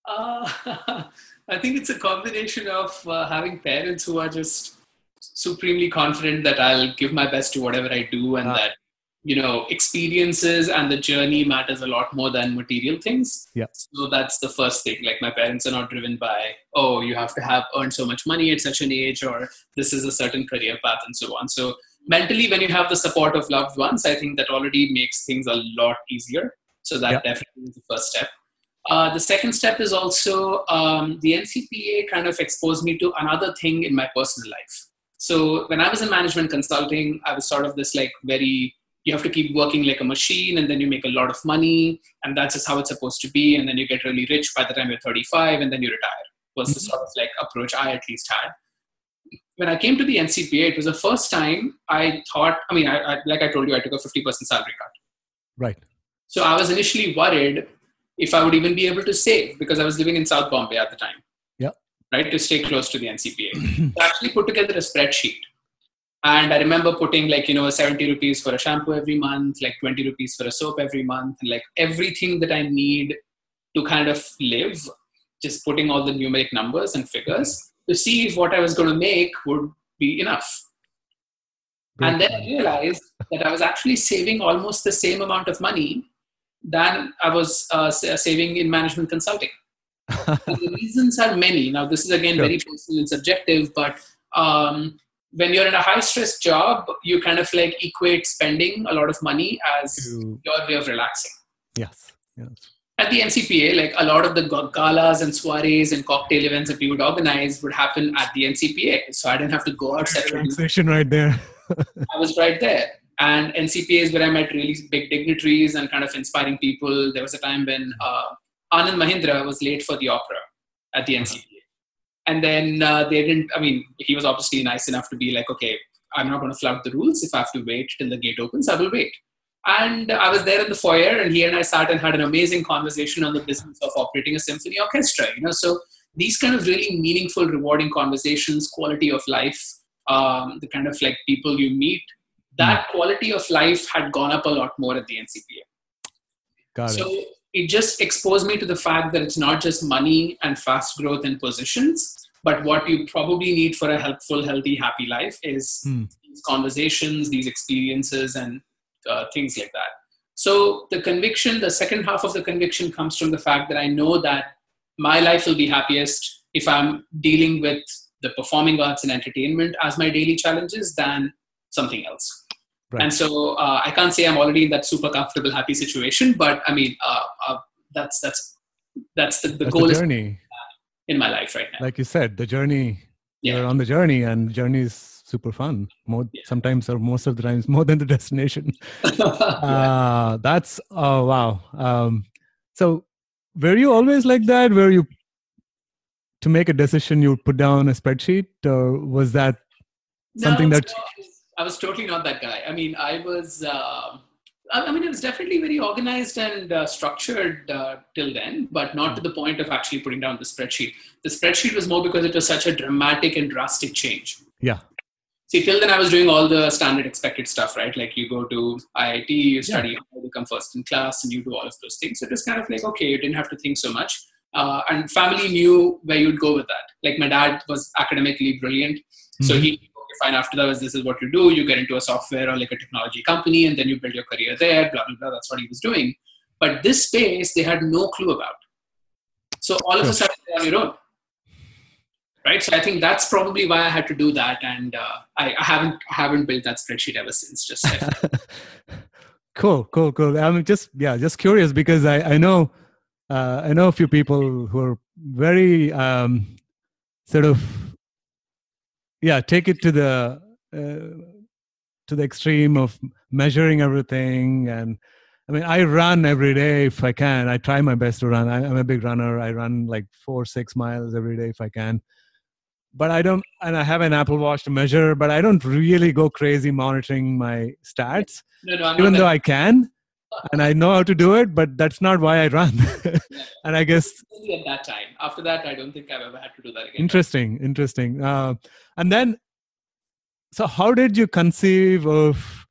Uh, [LAUGHS] I think it's a combination of uh, having parents who are just supremely confident that I'll give my best to whatever I do and ah. that you know experiences and the journey matters a lot more than material things.
Yeah.
So that's the first thing. Like my parents are not driven by oh you have to have earned so much money at such an age or this is a certain career path and so on. So mentally when you have the support of loved ones i think that already makes things a lot easier. So that yeah. definitely is the first step uh, the second step is also um, the NCPA kind of exposed me to another thing in my personal life. So when I was in management consulting, I was sort of this like very you have to keep working like a machine and then you make a lot of money and that's just how it's supposed to be and then you get really rich by the time you're 35 and then you retire was the mm-hmm. sort of like approach I at least had. When I came to the NCPA, it was the first time I thought, I mean, I, I, like I told you, I took a 50% salary cut.
Right.
So I was initially worried if I would even be able to save because I was living in South Bombay at the time.
Yeah.
Right, to stay close to the NCPA. [CLEARS THROAT] I actually put together a spreadsheet. And I remember putting like, you know, 70 rupees for a shampoo every month, like 20 rupees for a soap every month, and like everything that I need to kind of live, just putting all the numeric numbers and figures to see if what I was going to make would be enough. And then I realized that I was actually saving almost the same amount of money than I was uh, saving in management consulting. the reasons are many. Now, this is again sure. very personal and subjective, but um, when you're in a high stress job, you kind of like equate spending a lot of money as to... your way of relaxing.
Yes. yes.
at the NCPA, like a lot of the galas and soirees and cocktail events that we would organize would happen at the NCPA. So I didn't have to go out separately.
Right there.
I was right there. And NCPA is where I met really big dignitaries and kind of inspiring people. There was a time when uh, Anand Mahindra was late for the opera at the NCPA. And then uh, they didn't, I mean, he was obviously nice enough to be like, okay, I'm not going to flout the rules. If I have to wait till the gate opens, I will wait. And I was there in the foyer, and he and I sat and had an amazing conversation on the business of operating a symphony orchestra. You know, so these kind of really meaningful, rewarding conversations, quality of life, um, the kind of like people you meet, that mm. quality of life had gone up a lot more at the NCPA.
Got
so
it.
it just exposed me to the fact that it's not just money and fast growth and positions, but what you probably need for a helpful, healthy, happy life is mm. these conversations, these experiences, and uh, things like that. So the conviction, the second half of the conviction comes from the fact that I know that my life will be happiest if I'm dealing with the performing arts and entertainment as my daily challenges than something else. Right. And so uh, I can't say I'm already in that super comfortable, happy situation, but I mean, uh, uh that's that's that's the, the
that's
goal
the journey
in my life right now.
Like you said, the journey. Yeah. You're on the journey, and the journey is super fun more yeah. sometimes or most of the times [LAUGHS] more than the destination [LAUGHS] uh, that's oh wow um, so were you always like that were you to make a decision you put down a spreadsheet or was that something no, that
i was totally not that guy i mean i was uh, I mean, it was definitely very organized and uh, structured uh, till then, but not to the point of actually putting down the spreadsheet. The spreadsheet was more because it was such a dramatic and drastic change.
Yeah
see till then i was doing all the standard expected stuff right like you go to iit you study yeah. you come first in class and you do all of those things so it was kind of like okay you didn't have to think so much uh, and family knew where you'd go with that like my dad was academically brilliant mm-hmm. so he okay, fine after that was this is what you do you get into a software or like a technology company and then you build your career there blah blah blah that's what he was doing. But this space they had no clue about. So all of a sudden they're on your own. Right? So i think that's probably why i had to do that and uh, I, I, haven't I haven't built that spreadsheet ever since just [LAUGHS]
cool cool cool. I'm just yeah just curious because i i know uh, i know a few people who are very um sort of yeah take it to the uh, to the extreme of measuring everything and I mean, I run every day if I can. I try my best to run. I, am a big runner. I run like four, six miles every day if I can but I don't, and I have an Apple Watch to measure, but I don't really go crazy monitoring my stats, no, no, even though I can, and I know how to do it, but that's not why I run. [LAUGHS] and I guess
at that time, after that, I don't think I've ever had to do that again.
Interesting, interesting. Uh, and then, so how did you conceive of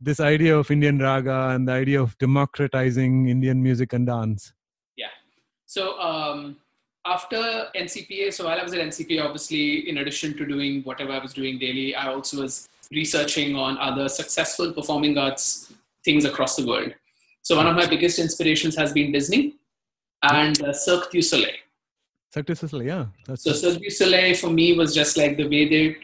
this idea of Indian raga and the idea of democratizing Indian music and dance?
Yeah. So. Um, after NCPA, so while I was at NCPA, obviously, in addition to doing whatever I was doing daily, I also was researching on other successful performing arts things across the world. So one of my biggest inspirations has been Disney and uh, Cirque du Soleil.
Cirque du Soleil, yeah.
That's so Cirque du Soleil for me was just like the way they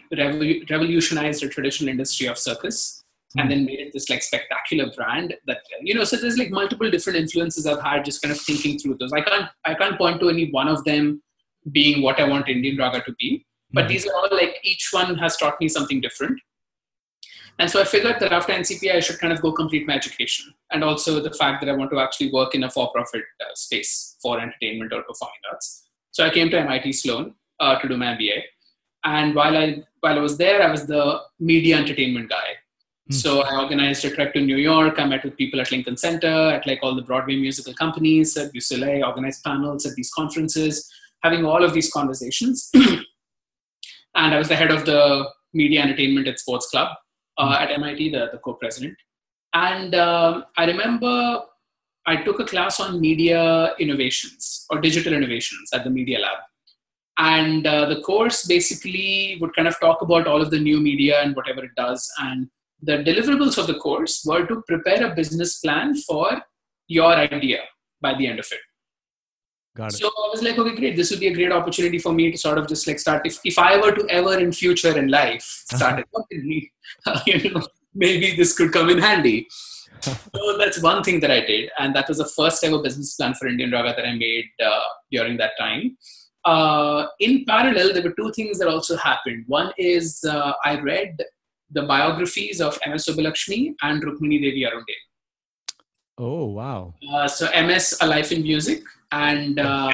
revolutionized the traditional industry of circus and hmm. then made it this like spectacular brand that you know so there's like multiple different influences i've had just kind of thinking through those i can't i can't point to any one of them being what i want indian raga to be but mm-hmm. these are all like each one has taught me something different and so i figured that after ncpa i should kind of go complete my education and also the fact that i want to actually work in a for-profit uh, space for entertainment or performing arts so i came to mit sloan uh, to do my mba and while i while i was there i was the media entertainment guy Hmm. So I organized a trip to New York. I met with people at Lincoln Center, at like all the Broadway musical companies, at UCLA, organized panels at these conferences, having all of these conversations. [CLEARS THROAT] and I was the head of the Media Entertainment and Sports Club uh, hmm. at MIT, the, the co-president. And um, I remember I took a class on media innovations or digital innovations at the Media Lab. And uh, the course basically would kind of talk about all of the new media and whatever it does. And the deliverables of the course were to prepare a business plan for your idea by the end of it.
Got
it. So I was like, okay, great. This would be a great opportunity for me to sort of just like start. If, if I were to ever in future in life start uh-huh. a company, [LAUGHS] you know, maybe this could come in handy. [LAUGHS] so that's one thing that I did, and that was the first ever business plan for Indian Raga that I made uh, during that time. Uh, in parallel, there were two things that also happened. One is uh, I read the biographies of MS Subbulakshmi and Rukmini Devi Arundale.
Oh wow!
Uh, so MS A Life in Music and uh,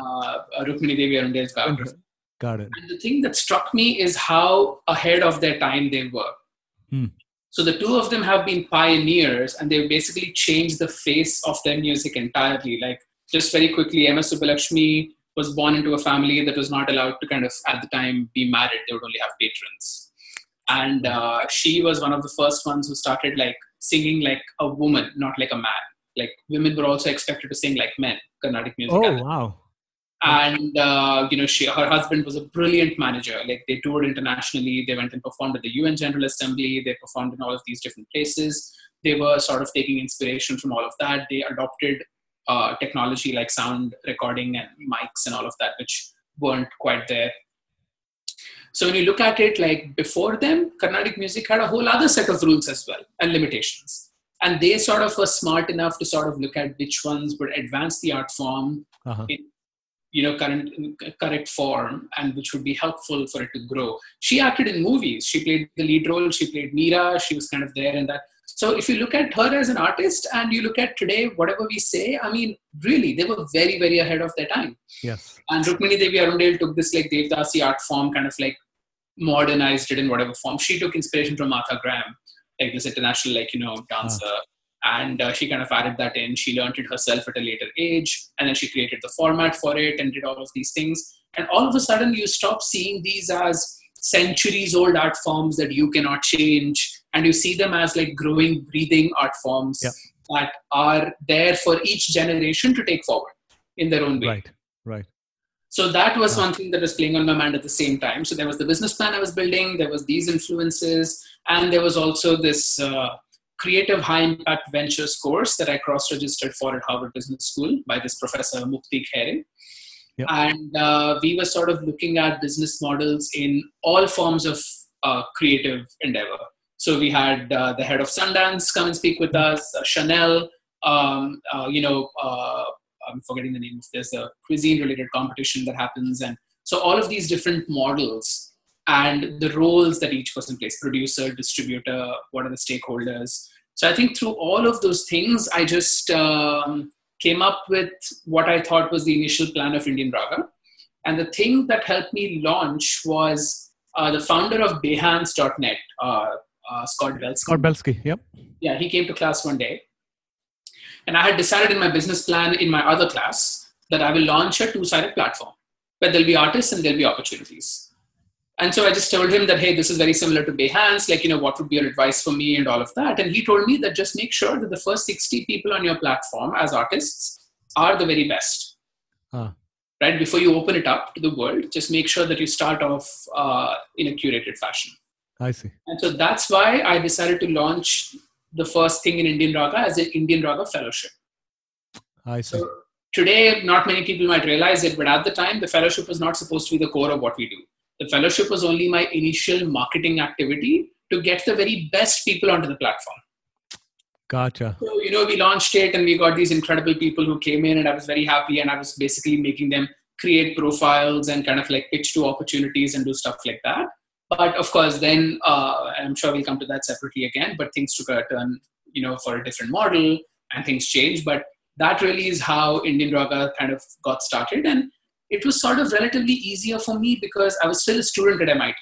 Rukmini Devi Arundale's.
Got it.
And the thing that struck me is how ahead of their time they were.
Hmm.
So the two of them have been pioneers and they've basically changed the face of their music entirely. Like just very quickly, MS Subbulakshmi was born into a family that was not allowed to kind of at the time be married. They would only have patrons. And uh, she was one of the first ones who started like singing like a woman, not like a man. Like women were also expected to sing like men, Carnatic music.
Oh wow!
and uh, you know she her husband was a brilliant manager. Like they toured internationally they went and performed at the un general assembly they performed in all of these different places. They were sort of taking inspiration from all of that. They adopted uh, technology like sound recording and mics and all of that which weren't quite there. So when you look at it like before them carnatic music had a whole other set of rules as well and limitations and they sort of were smart enough to sort of look at which ones would advance the art form
Uh-huh.
in you know current correct form and which would be helpful for it to grow. She acted in movies. She played the lead role. She played mira she was kind of there in that. So if you look at her as an artist and you look at today whatever we say i mean really they were very very ahead of their time.
Yes.
and rukmini devi arundale took this like devadasi art form kind of like modernized it in whatever form. She took inspiration from martha graham like this international like you know dancer. And uh, she kind of added that in. She learned it herself at a later age and then she created the format for it and did all of these things. And all of a sudden you stop seeing these as centuries old art forms that you cannot change and you see them as like growing breathing art forms that are there for each generation to take forward in their own way.
Right. Right.
So that was one thing that was playing on my mind at the same time. So there was the business plan I was building, there was these influences, and there was also this uh, creative high impact ventures course that I cross registered for at Harvard Business School by this professor Mukti Khaire.
Yep.
And uh, we were sort of looking at business models in all forms of uh, creative endeavor. So we had uh, the head of Sundance come and speak with us, uh, Chanel, um, uh, you know, uh, I'm forgetting the name of there's a cuisine related competition that happens and so all of these different models and the roles that each person plays producer distributor what are the stakeholders so i think through all of those things i just um, came up with what i thought was the initial plan of indian raga and the thing that helped me launch was uh, the founder of behance.net uh, uh, scott belsky
Scott Belsky. Yep.
yeah, he came to class one day. And I had decided in my business plan in my other class that I will launch a two sided platform where there'll be artists and there'll be opportunities. And so I just told him that, hey, this is very similar to Behance. Like, you know, what would be your advice for me and all of that? And he told me that just make sure that the first 60 people on your platform as artists are the very best.
Ah.
Right? Before you open it up to the world, just make sure that you start off uh, in a curated fashion.
I see.
And so that's why I decided to launch the first thing in Indian Raga as an Indian Raga fellowship.
I see.
So today, not many people might realize it, but at the time, the fellowship was not supposed to be the core of what we do. The fellowship was only my initial marketing activity to get the very best people onto the platform.
Gotcha.
So, you know, we launched it and we got these incredible people who came in, and I was very happy. And I was basically making them create profiles and kind of like pitch to opportunities and do stuff like that. But of course, then uh, I'm sure we'll come to that separately again. But things took a turn, you know, for a different model and things changed. But that really is how Indian Raga kind of got started. And it was sort of relatively easier for me because I was still a student at MIT.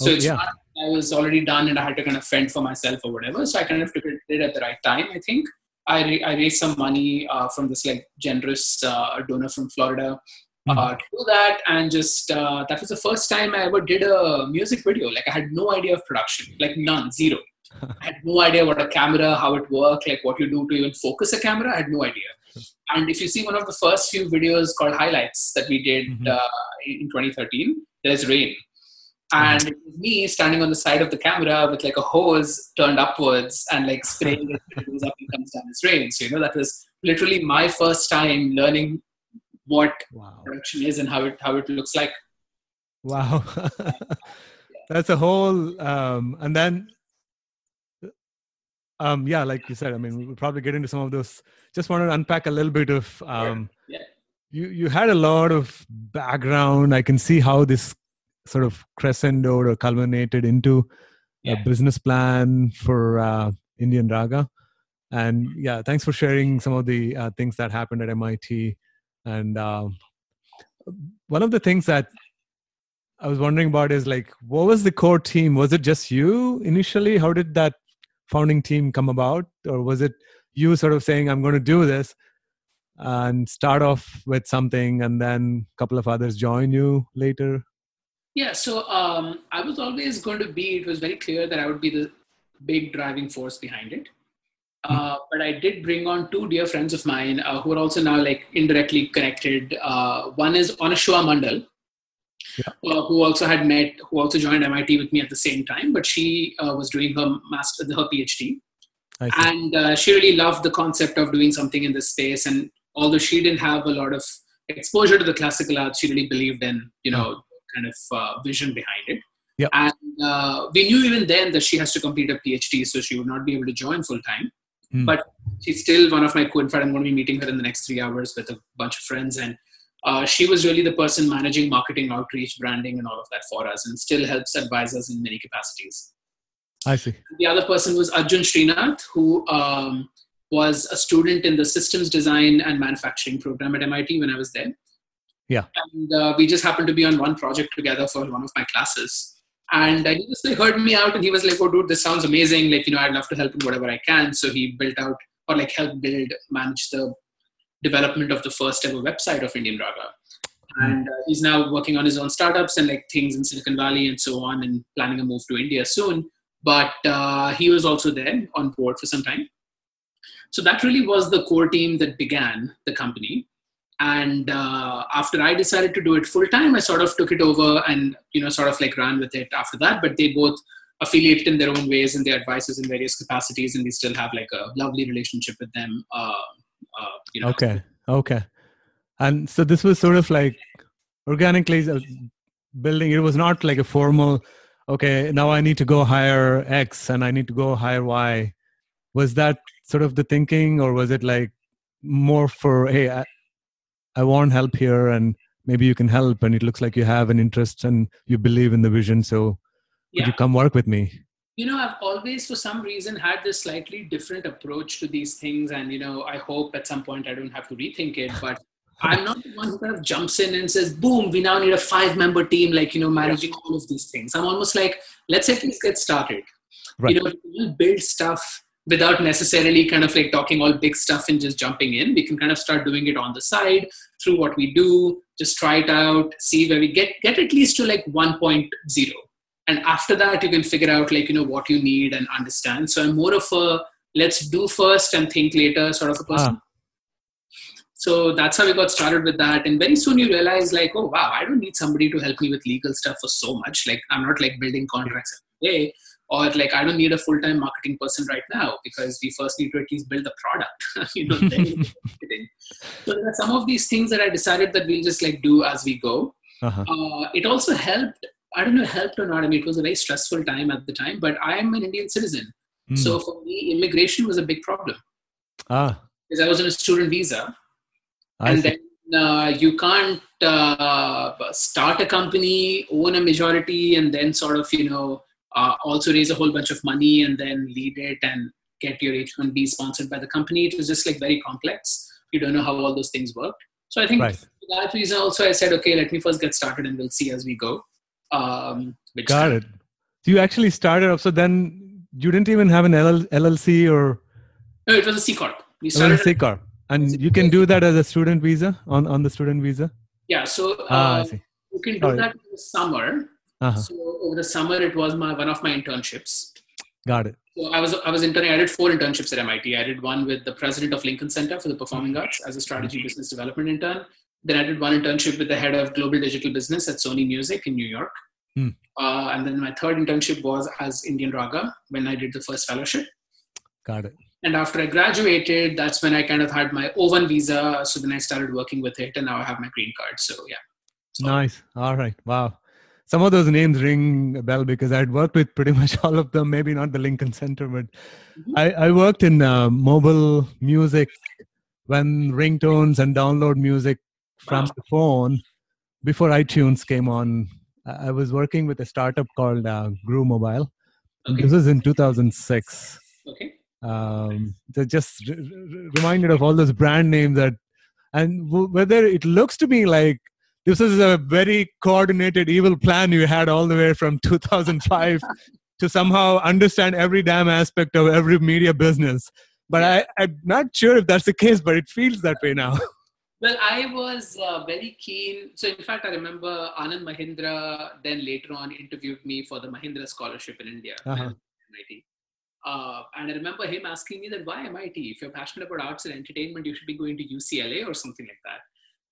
So
Oh,
it's
yeah.
not I was already done and I had to kind of fend for myself or whatever. So I kind of took it at the right time. I think I, I raised some money uh, from this like generous uh, donor from Florida uh,
Mhm.
to do that, and just uh, that was the first time I ever did a music video. Like I had no idea of production, like none, zero. [LAUGHS] I had no idea what a camera, how it worked, like what you do to even focus a camera. I had no idea. And if you see one of the first few videos called highlights that we did
Mhm.
uh, in 2013, there's rain. And it was me standing on the side of the camera with like a hose turned upwards and like [LAUGHS] spraying it, it goes up and comes down as rain. So, you know, that was literally my first time learning what
Wow.
production is and how it how it looks like.
Wow. [LAUGHS] That's a whole um and then um, yeah, like you said, I mean, we'll probably get into some of those. Just want to unpack a little bit of. Um,
yeah.
You you had a lot of background. I can see how this sort of crescendoed or culminated into
Yeah.
a business plan for uh, Indian Raga. And yeah, thanks for sharing some of the uh, things that happened at MIT. And um, one of the things that I was wondering about is like, what was the core team? Was it just you initially? How did that founding team come about? Or was it you sort of saying, I'm going to do this and start off with something and then a couple of others join you later?
Yeah, so um, I was always going to be, it was very clear that I would be the big driving force behind it. Uh, but I did bring on two dear friends of mine uh, who are also now like indirectly connected. Uh, one is Anashua Mandal,
Yeah.
uh, who also had met, who also joined MIT with me at the same time, but she uh, was doing her master, her PhD and uh, she really loved the concept of doing something in this space and although she didn't have a lot of exposure to the classical arts she really believed in you know kind of uh, vision behind it
Yep.
and uh, we knew even then that she has to complete a phd so she would not be able to join full time
Hmm.
but she's still one of my co in fact i'm going to be meeting her in the next three hours with a bunch of friends and uh, she was really the person managing marketing outreach branding and all of that for us and still helps advise us in many capacities
I see.
the other person was Arjun Srinath, who um, was a student in the systems design and manufacturing program at MIT when I was there.
Yeah.
And uh, we just happened to be on one project together for one of my classes. And uh, he just like heard me out and he was like, oh, dude, this sounds amazing. Like, you know, I'd love to help in whatever I can. So he built out or like helped build, manage the development of the first ever website of Indian Raga. And uh, he's now working on his own startups and like things in Silicon Valley and so on and planning a move to India soon but uh, he was also there on board for some time. So that really was the core team that began the company. And uh, after I decided to do it full time, I sort of took it over and you know sort of like ran with it after that. But they both affiliated in their own ways and their advisors in various capacities, and we still have like a lovely relationship with them. Uh, uh, you know,
Okay. Okay. And so this was sort of like organically uh, building. It was not like a formal, okay, now I need to go hire X and I need to go hire Y. Was that sort of the thinking, or was it like more for, hey, I, want help here and maybe you can help and it looks like you have an interest and you believe in the vision. So could
yeah.
you come work with me?
you know i've always for some reason had this slightly different approach to these things and you know i hope at some point i don't have to rethink it but i'm not the one who kind of jumps in and says boom we now need a five member team like you know managing all of these things i'm almost like let's at least get started
Right.
you know we'll build stuff without necessarily kind of like talking all big stuff and just jumping in. We can kind of start doing it on the side through what we do just try it out see where we get get at least to like 1.0 and after that you can figure out like you know what you need and understand. So i'm more of a let's do first and think later sort of a person. Ah. So that's how we got started with that. And very soon you realize like oh wow i don't need somebody to help me with legal stuff for so much. Like i'm not like building contracts every day or like i don't need a full-time marketing person right now because we first need to at least build the product [LAUGHS] you know so there are some of these things that i decided that we'll just like do as we go
Uh-huh.
uh, it also helped i don't know helped or not i mean it was a very stressful time at the time but i am an indian citizen
Mm.
so for me immigration was a big problem
ah,
because i was on a student visa
I
and
see.
then uh, you can't uh, start a company own a majority and then sort of you know uh, also raise a whole bunch of money and then lead it and get your h1b sponsored by the company it was just like very complex you don't know how all those things worked so i think
Right.
for that reason also i said okay let me first get started and we'll see as we go um, which
Got it. So you actually started up. So then you didn't even have an LL, LLC or
no it was a c corp we started
C corp, and you can do that as a student visa on on the student visa.
yeah so
Ah,
uh,
see.
you can do
Sorry.
that in the summer
Uh-huh.
so over the summer it was my one of my internships
Got it.
So I was I was interning. I did four internships at MIT. I did one with the president of Lincoln Center for the Performing Arts as a strategy business development intern. Then I did one internship with the head of global digital business at Sony Music in New York.
Hmm.
Uh, and then my third internship was as Indian Raga when I did the first fellowship.
Got it.
And after I graduated, that's when I kind of had my O1 visa. So then I started working with it, and now I have my green card. So yeah. So,
Nice. All right. Wow. Some of those names ring a bell because I'd worked with pretty [LAUGHS] much all of them. Maybe not the Lincoln Center, but mm-hmm. I, I, worked in uh, mobile music when ringtones and download music from wow. the phone before iTunes came on. I was working with a startup called uh, Groove Mobile. Okay. This was in 2006.
Okay.
Um, just r- reminded of all those brand names that, and w- whether it looks to me like this is a very coordinated evil plan you had all the way from 2005 [LAUGHS] to somehow understand every damn aspect of every media business. But I, I'm not sure if that's the case, but it feels that way now. [LAUGHS]
Well, I was uh, very keen. So, in fact, I remember Anand Mahindra then later on interviewed me for the Mahindra Scholarship in India, uh-huh. MIT. Uh, and I remember him asking me that why MIT? If you're passionate about arts and entertainment, you should be going to UCLA or something like that.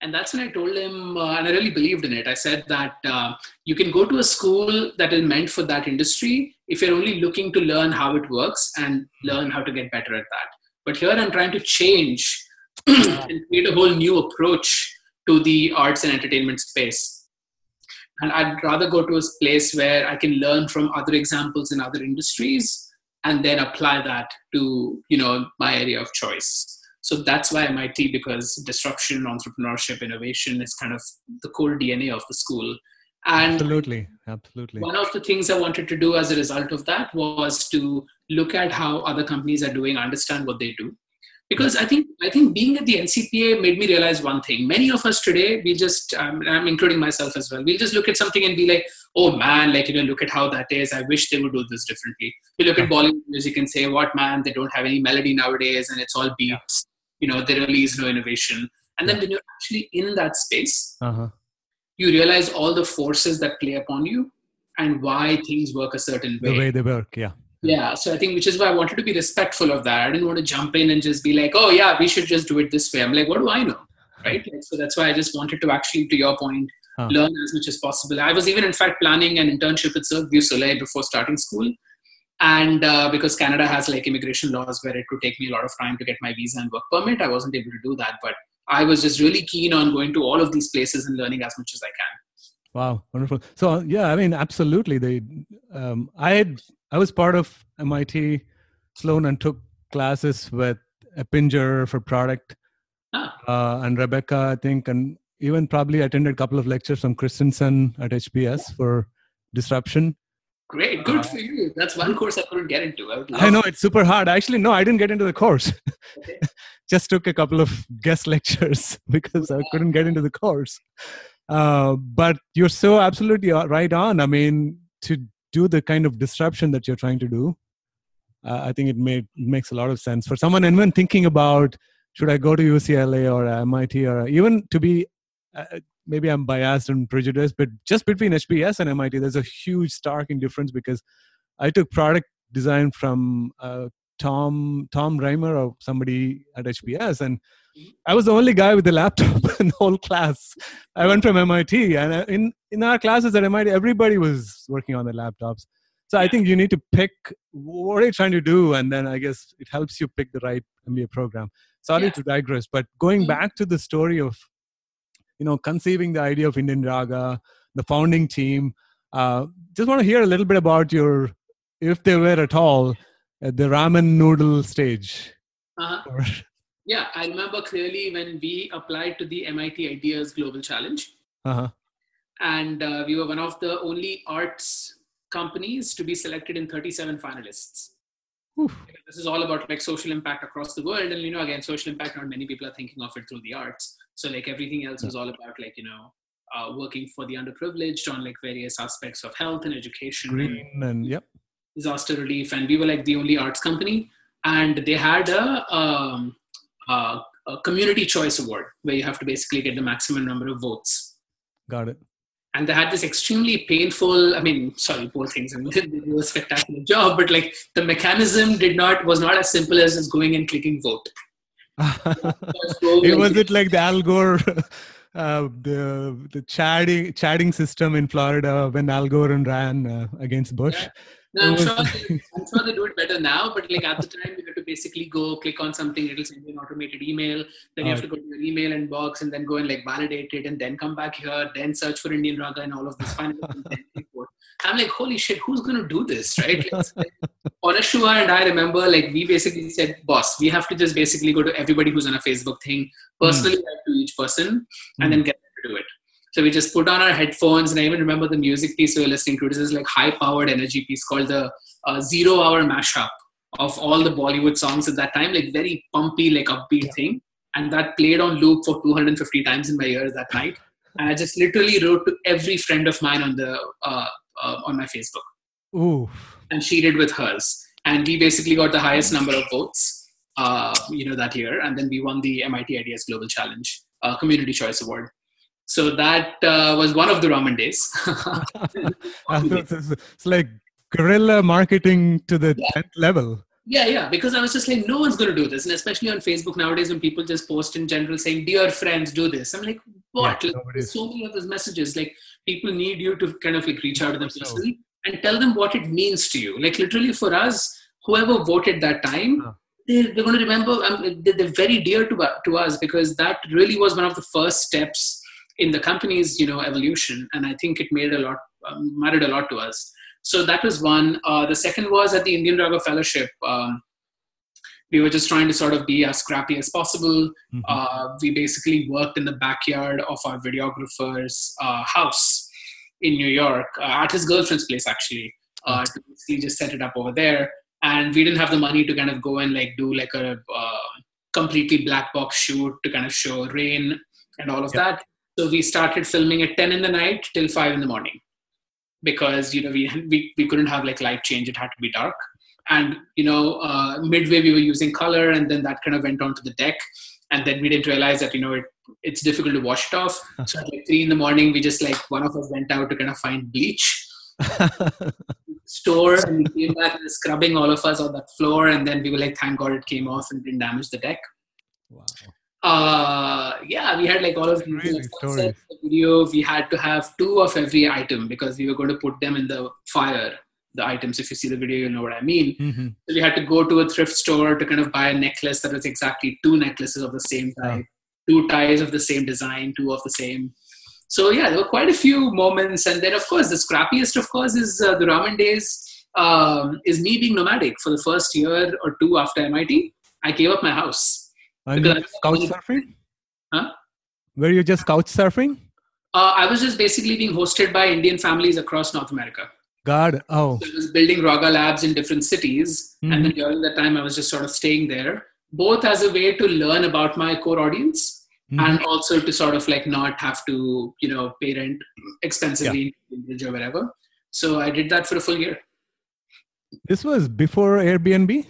And that's when I told him, uh, and I really believed in it. I said that uh, you can go to a school that is meant for that industry if you're only looking to learn how it works and learn how to get better at that. But here I'm trying to change [CLEARS THROAT] and create a whole new approach to the arts and entertainment space. And I'd rather go to a place where I can learn from other examples in other industries and then apply that to you know my area of choice so that's why MIT, because disruption, entrepreneurship, innovation is kind of the core DNA of the school.
And absolutely, absolutely.
One of the things I wanted to do as a result of that was to look at how other companies are doing, understand what they do. Because I think I think being at the NCPA made me realize one thing. Many of us today, we just, um, I'm including myself as well. We'll just look at something and be like, "Oh man, like you know, look at how that is. I wish they would do this differently." We look at Bollywood music and say, "What man? They don't have any melody nowadays, and it's all beats." You know there really is no innovation. And then when you're actually in that space uh-huh. you realize all the forces that play upon you and why things work a certain way
the way they work yeah.
Yeah so i think which is why i wanted to be respectful of that. I didn't want to jump in and just be like oh yeah we should just do it this way. I'm like what do i know? Right? Like, so that's why i just wanted to actually to your point huh. learn as much as possible. I was even in fact planning an internship at Cirque du Soleil before starting school and uh, because canada has like immigration laws where it could take me a lot of time to get my visa and work permit i wasn't able to do that. But i was just really keen on going to all of these places and learning as much as i can.
Wow wonderful. So uh, yeah i mean absolutely. They um, i had i was part of mit sloan and took classes with Eppinger for product ah. uh, and rebecca i think and even probably attended a couple of lectures from christensen at hbs for disruption
Great, good uh, for you. That's one course I couldn't get into. I,
I know it's super hard. Actually, no, I didn't get into the course. [LAUGHS] Okay. Just took a couple of guest lectures [LAUGHS] because I couldn't get into the course. Uh, but you're so absolutely uh, right on. I mean, to do the kind of disruption that you're trying to do, uh, I think it, made, it makes a lot of sense for someone. And when thinking about should I go to UCLA or MIT or even to be uh, maybe I'm biased and prejudiced, but just between HBS and MIT, there's a huge stark difference because I took product design from uh, Tom Tom Reimer or somebody at HBS, and I was the only guy with the laptop [LAUGHS] in the whole class. I went from MIT, and uh, in in our classes at MIT, everybody was working on their laptops. So I think you need to pick what are you trying to do, and then I guess it helps you pick the right MBA program. Sorry yeah. to digress, but going mm-hmm. back to the story of you know conceiving the idea of indian raga the founding team. Uh, just want to hear a little bit about your if they were at all at the ramen noodle stage.
Uh-huh. [LAUGHS] yeah i remember clearly when we applied to the mit ideas global challenge. Uh-huh. and uh, we were one of the only arts companies to be selected in 37 finalists. This is all about like social impact across the world. And you know again social impact not many people are thinking of it through the arts so like everything else is all about like you know uh, working for the underprivileged on like various aspects of health and education.
Green and, and yep.
Disaster relief. And we were like the only arts company. And they had a, um, a, a community choice award where you have to basically get the maximum number of votes.
Got it.
And they had this extremely painful i mean sorry poor things. I mean, [LAUGHS] they did a spectacular job but like the mechanism did not was not as simple as just going and clicking vote [LAUGHS]
it was it like the al gore [LAUGHS] uh, the the chatting chatting system in florida when al gore ran uh, against bush
yeah. No, I'm sure, they, I'm sure they do it better now, but like at the time, you had to basically go click on something, it'll send you an automated email. Then you have to go to your email inbox and then go and like validate it and then come back here, then search for Indian Raga and all of this. I'm like, holy shit, who's going to do this, right? Like, Anashua and I remember, like, we basically said, boss, we have to just basically go to everybody who's on a Facebook thing, personally mm. to each person, and mm. then get them to do it. So we just put on our headphones, and I even remember the music piece we were listening to. This is like high-powered energy piece called the uh, Zero Hour Mashup of all the Bollywood songs at that time, like very pumpy, like upbeat yeah. thing. And that played on loop for 250 times in my ears that night. And I just literally wrote to every friend of mine on the uh, uh, on my Facebook.
Ooh.
And she did with hers, and we basically got the highest number of votes, uh, you know, that year, and then we won the MIT Ideas Global Challenge uh, Community Choice Award. So that uh, was one of the ramen days. [LAUGHS] [LAUGHS]
it's like guerrilla marketing to the yeah. 10th level.
Yeah, yeah, because I was just like, no one's going to do this. And especially on Facebook nowadays, when people just post in general saying, Dear friends, do this. I'm like, what? Yeah, like, so many of those messages. Like, people need you to kind of like reach out to them personally and tell them what it means to you. Like, literally, for us, whoever voted that time, they're, they're going to remember, um, they're very dear to, to us because that really was one of the first steps in the company's you know evolution and i think it made a lot um, mattered a lot to us so that was one. Uh, the second was at the Indian Raga Fellowship. Um, we were just trying to sort of be as scrappy as possible. Mm-hmm. Uh, we basically worked in the backyard of our videographer's uh, house in New York, uh, at his girlfriend's place actually. Uh, to basically just set it up over there, and we didn't have the money to kind of go and like do like a uh, completely black box shoot to kind of show rain and all of that. So we started filming at 10 in the night till 5 in the morning because you know we, we we couldn't have like light change. It had to be dark. And you know uh, midway we were using color and then that kind of went onto the deck. And then we didn't realize that you know it, it's difficult to wash it off. [LAUGHS] So at like three in the morning we just like one of us went out to kind of find bleach. [LAUGHS] Store and we came back and scrubbing all of us on that floor. And then we were like thank god it came off and didn't damage the deck. Wow uh, yeah, we had like all of these really video. We had to have two of every item because we were going to put them in the fire. The items, if you see the video, you know what I mean.
Mm-hmm.
So we had to go to a thrift store to kind of buy a necklace that was exactly two necklaces of the same type, two ties of the same design, two of the same. So yeah, there were quite a few moments, and then of course the scrappiest, of course, is uh, the ramen days. Um, is me being nomadic for the first year or two after MIT. I gave up my house
and couch surfing?
Huh?
Were you just couch surfing?
Uh, I was just basically being hosted by Indian families across North America.
God, oh.
So I was building Raga labs in different cities. Mm-hmm. And then during that time, I was just sort of staying there, both as a way to learn about my core audience mm-hmm. and also to sort of like not have to, you know, pay rent expensively yeah. or whatever. So I did that for a full year.
This was before Airbnb?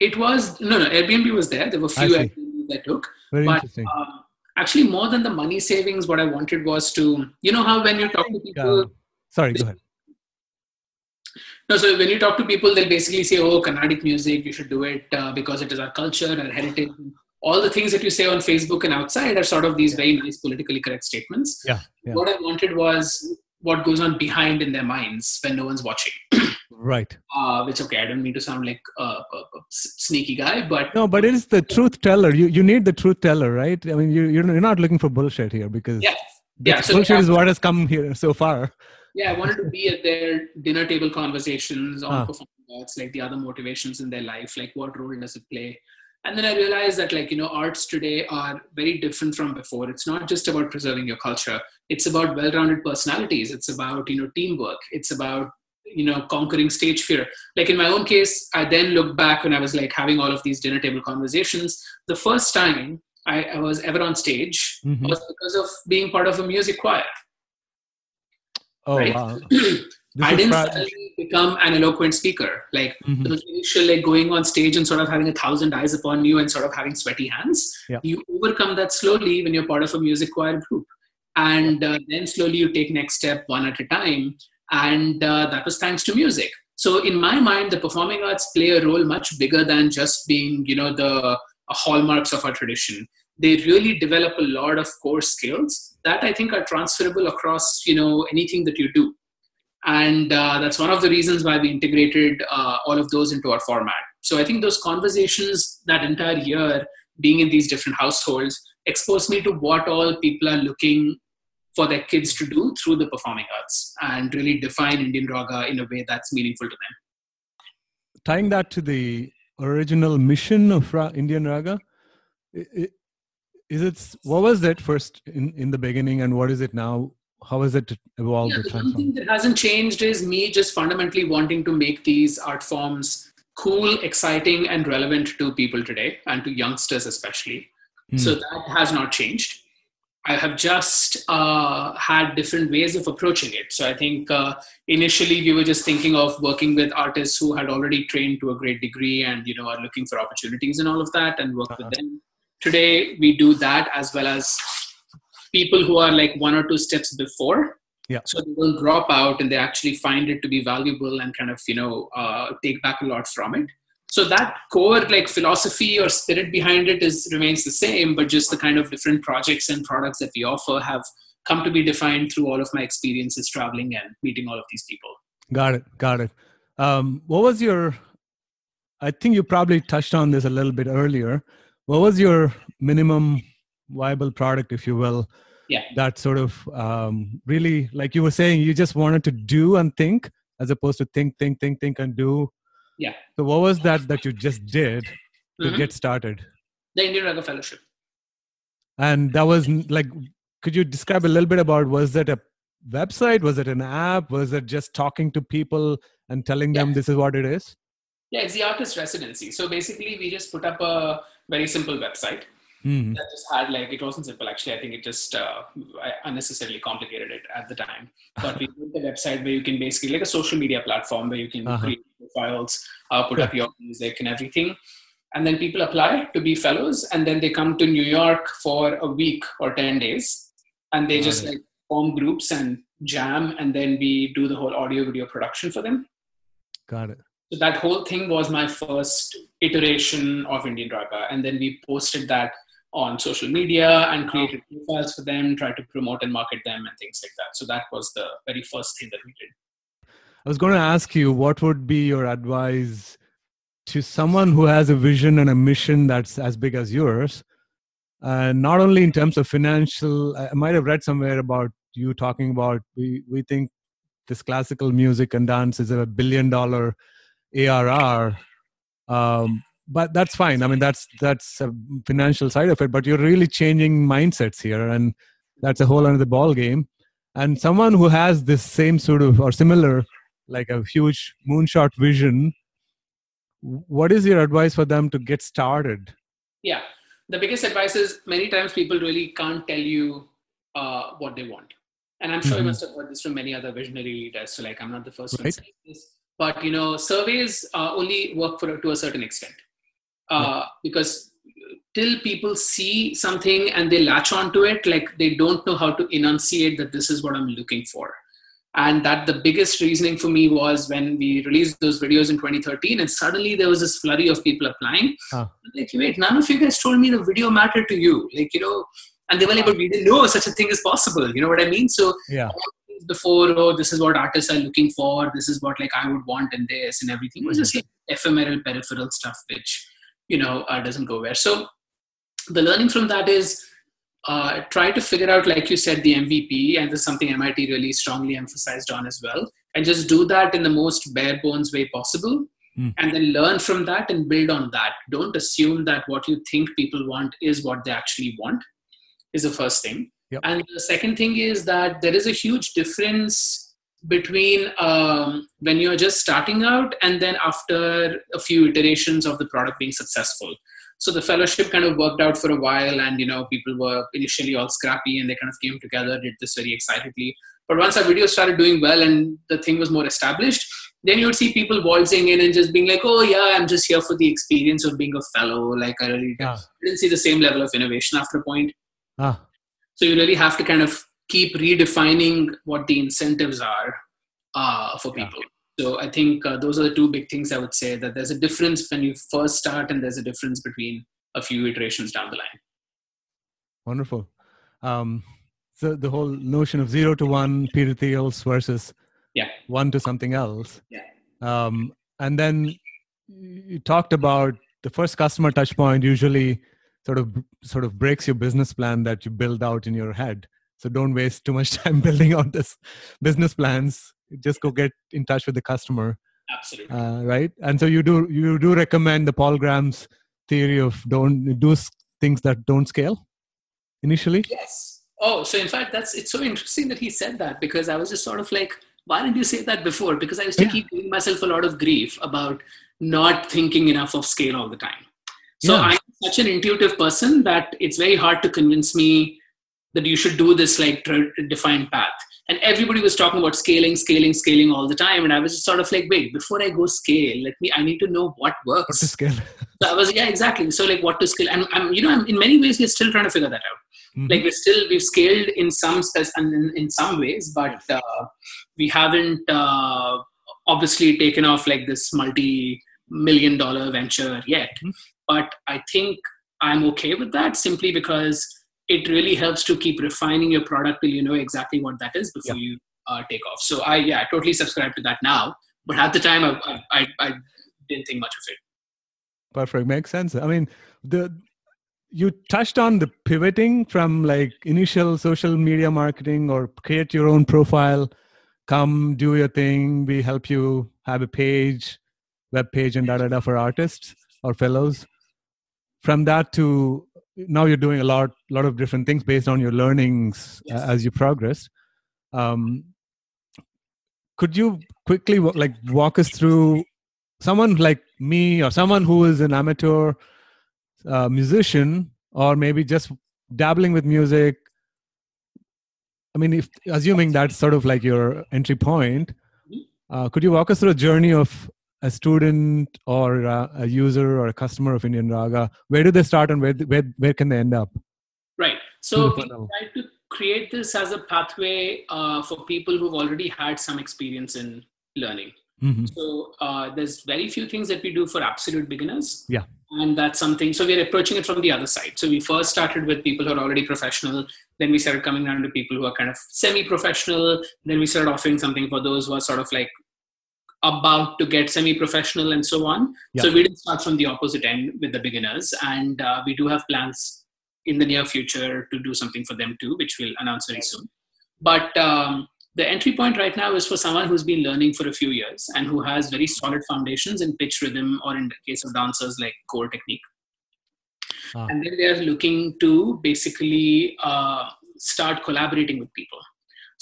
It was no, no. Airbnb was there. There were few Airbnb that took,
Very
but
interesting.
Uh, actually, more than the money savings, what I wanted was to, you know, how when you talk to people. Uh,
sorry, go ahead.
No, so when you talk to people, they'll basically say, "Oh, Carnatic music, you should do it uh, because it is our culture, our heritage." All the things that you say on Facebook and outside are sort of these very nice politically correct statements.
Yeah, yeah.
What I wanted was what goes on behind in their minds when no one's watching. [CLEARS THROAT]
right.
Uh, which okay. I don't mean to sound like a, a, a, sneaky guy but
no but it is the truth teller. You you need the truth teller right? I mean you, you're not looking for bullshit here because
yeah yeah
so bullshit is what has come here so far.
Yeah i wanted to be at their dinner table conversations on ah. performance arts like the other motivations in their life like what role does it play? And then i realized that like you know arts today are very different from before. It's not just about preserving your culture. It's about well-rounded personalities. It's about you know teamwork. It's about you know conquering stage fear like in my own case i then look back when i was like having all of these dinner table conversations the first time i, I was ever on stage mm-hmm. was because of being part of a music choir
oh right? wow [CLEARS THROAT]
I didn't suddenly become an eloquent speaker. Like mm-hmm. the initial, like going on stage and sort of having a thousand eyes upon you and sort of having sweaty hands.
Yeah.
You overcome that slowly when you're part of a music choir group, and uh, then slowly you take next step one at a time and uh, that was thanks to music. So in my mind the performing arts play a role much bigger than just being you know the uh, hallmarks of our tradition. They really develop a lot of core skills that i think are transferable across you know anything that you do. And uh, that's one of the reasons why we integrated uh, all of those into our format. So I think those conversations that entire year, being in these different households, exposed me to what all people are looking for their kids to do through the performing arts and really define Indian Raga in a way that's meaningful to them.
Tying that to the original mission of Indian Raga, is it what was it first in, in the beginning and what is it now? How has it evolved?
Yeah, the one thing that hasn't changed is me just fundamentally wanting to make these art forms cool, exciting, and relevant to people today and to youngsters especially. Mm. So that has not changed. I have just uh, had different ways of approaching it. So I think uh, initially we were just thinking of working with artists who had already trained to a great degree and you know are looking for opportunities and all of that and work uh-huh. with them. Today we do that as well as people who are like one or two steps before.
Yeah.
So they don't drop out and they actually find it to be valuable and kind of you know uh, take back a lot from it so that core like philosophy or spirit behind it is remains the same but just the kind of different projects and products that we offer have come to be defined through all of my experiences traveling and meeting all of these people.
Got it got it. Um, what was your i think you probably touched on this a little bit earlier. What was your minimum viable product if you will
yeah.
that sort of um, really like you were saying you just wanted to do and think as opposed to think think think think and do
yeah.
So what was that that you just did to mm-hmm. get started?
The Indian Raga Fellowship.
And that was like, could you describe a little bit about was that a website? Was it an app? Was it just talking to people and telling them this is what it is?
Yeah, it's the artist residency. So basically, we just put up a very simple website
mm-hmm.
that just had like it wasn't simple actually. I think it just uh, unnecessarily complicated it at the time. But we [LAUGHS] built a website where you can basically like a social media platform where you can uh-huh. create profiles, uh, put up your music and everything. And then people apply to be fellows, and then they come to New York for a week or 10 days. And they just like form groups and jam, and then we do the whole audio video production for them.
Got it.
So that whole thing was my first iteration of Indian Raga. And then we posted that on social media and created profiles for them, tried to promote and market them and things like that. So that was the very first thing that we did.
I was going to ask you what would be your advice to someone who has a vision and a mission that's as big as yours, and not only in terms of financial. I might have read somewhere about you talking about we we think this classical music and dance is a billion dollar ARR. Um, but that's fine. I mean, that's that's a financial side of it. But you're really changing mindsets here, and that's a whole other ball game. And someone who has this same sort of or similar like a huge moonshot vision what is your advice for them to get started
yeah the biggest advice is many times people really can't tell you uh, what they want and i'm sure mm-hmm. you must have heard this from many other visionary leaders so like i'm not the first right. one saying this but you know surveys uh, only work for to a certain extent uh, yeah. because till people see something and they latch onto it like they don't know how to enunciate that this is what i'm looking for and that the biggest reasoning for me was when we released those videos in 2013 and suddenly there was this flurry of people applying. Huh. like wait none of you guys told me the video mattered to you. Like you know and they were like but we didn't know such a thing is possible. You know what i mean? So
yeah.
before oh this is what artists are looking for. This is what like i would want in this and everything. It was just like ephemeral peripheral stuff which you know uh, doesn't go where. So the learning from that is uh, try to figure out, like you said, the MVP, and this is something MIT really strongly emphasized on as well, and just do that in the most bare bones way possible.
Mm.
And then learn from that and build on that. Don't assume that what you think people want is what they actually want, is the first thing.
Yep.
And the second thing is that there is a huge difference between um, when you're just starting out and then after a few iterations of the product being successful so the fellowship kind of worked out for a while and you know people were initially all scrappy and they kind of came together did this very excitedly but once our video started doing well and the thing was more established then you would see people waltzing in and just being like oh yeah i'm just here for the experience of being a fellow like i really yeah. didn't see the same level of innovation after a point
ah.
so you really have to kind of keep redefining what the incentives are uh, for people yeah. So I think uh, those are the two big things I would say that there's a difference when you first start and there's a difference between a few iterations down the line.
Wonderful. Um, so the whole notion of zero to one Peter Thiels versus
yeah
one to something else.
Yeah.
Um, and then you talked about the first customer touch point usually sort of sort of breaks your business plan that you build out in your head. So don't waste too much [LAUGHS] time building out this business plans. Just go get in touch with the customer.
Absolutely.
Uh, right. And so you do you do recommend the Paul Graham's theory of don't do things that don't scale initially.
Yes. Oh, so in fact, that's it's so interesting that he said that because I was just sort of like, why didn't you say that before? Because I used to yeah. keep giving myself a lot of grief about not thinking enough of scale all the time. So yeah. I'm such an intuitive person that it's very hard to convince me that you should do this like defined path. And everybody was talking about scaling, scaling, scaling all the time. And I was just sort of like, wait, before I go scale, let me, I need to know what works.
What to scale. [LAUGHS]
so I was, yeah, exactly. So like what to scale. And I'm, you know, I'm, in many ways, we're still trying to figure that out. Mm-hmm. Like we're still, we've scaled in some, in, in some ways, but uh, we haven't uh, obviously taken off like this multi million dollar venture yet. Mm-hmm. But I think I'm okay with that simply because it really helps to keep refining your product till you know exactly what that is before yeah. you uh, take off. So I yeah, I totally subscribe to that now. But at the time, I, I, I didn't think much of it.
Perfect, makes sense. I mean, the you touched on the pivoting from like initial social media marketing or create your own profile, come do your thing. We help you have a page, web page, and da da da for artists or fellows. From that to now you're doing a lot lot of different things based on your learnings uh, yes. uh, as you progress um, could you quickly like walk us through someone like me or someone who is an amateur uh, musician or maybe just dabbling with music i mean if assuming that's sort of like your entry point mm-hmm. uh, could you walk us through a journey of a student or a, a, user or a customer of Indian Raga? Where do they start and where, where, where can they end up?
Right. So we try to create this as a pathway uh, for people who've already had some experience in learning. Mm-hmm. So uh, there's very few things that we do for absolute beginners.
Yeah.
And that's something, so we're approaching it from the other side. So we first started with people who are already professional. Then we started coming down to people who are kind of semi professional. Then we started offering something for those who are sort of like about to get semi-professional and so on. Yeah. So we didn't start from the opposite end with the beginners, and uh, we do have plans in the near future to do something for them too, which we'll announce very soon. But um, the entry point right now is for someone who's been learning for a few years and who has very solid foundations in pitch rhythm, or in the case of dancers, like core technique. Ah. And then they are looking to basically uh, start collaborating with people.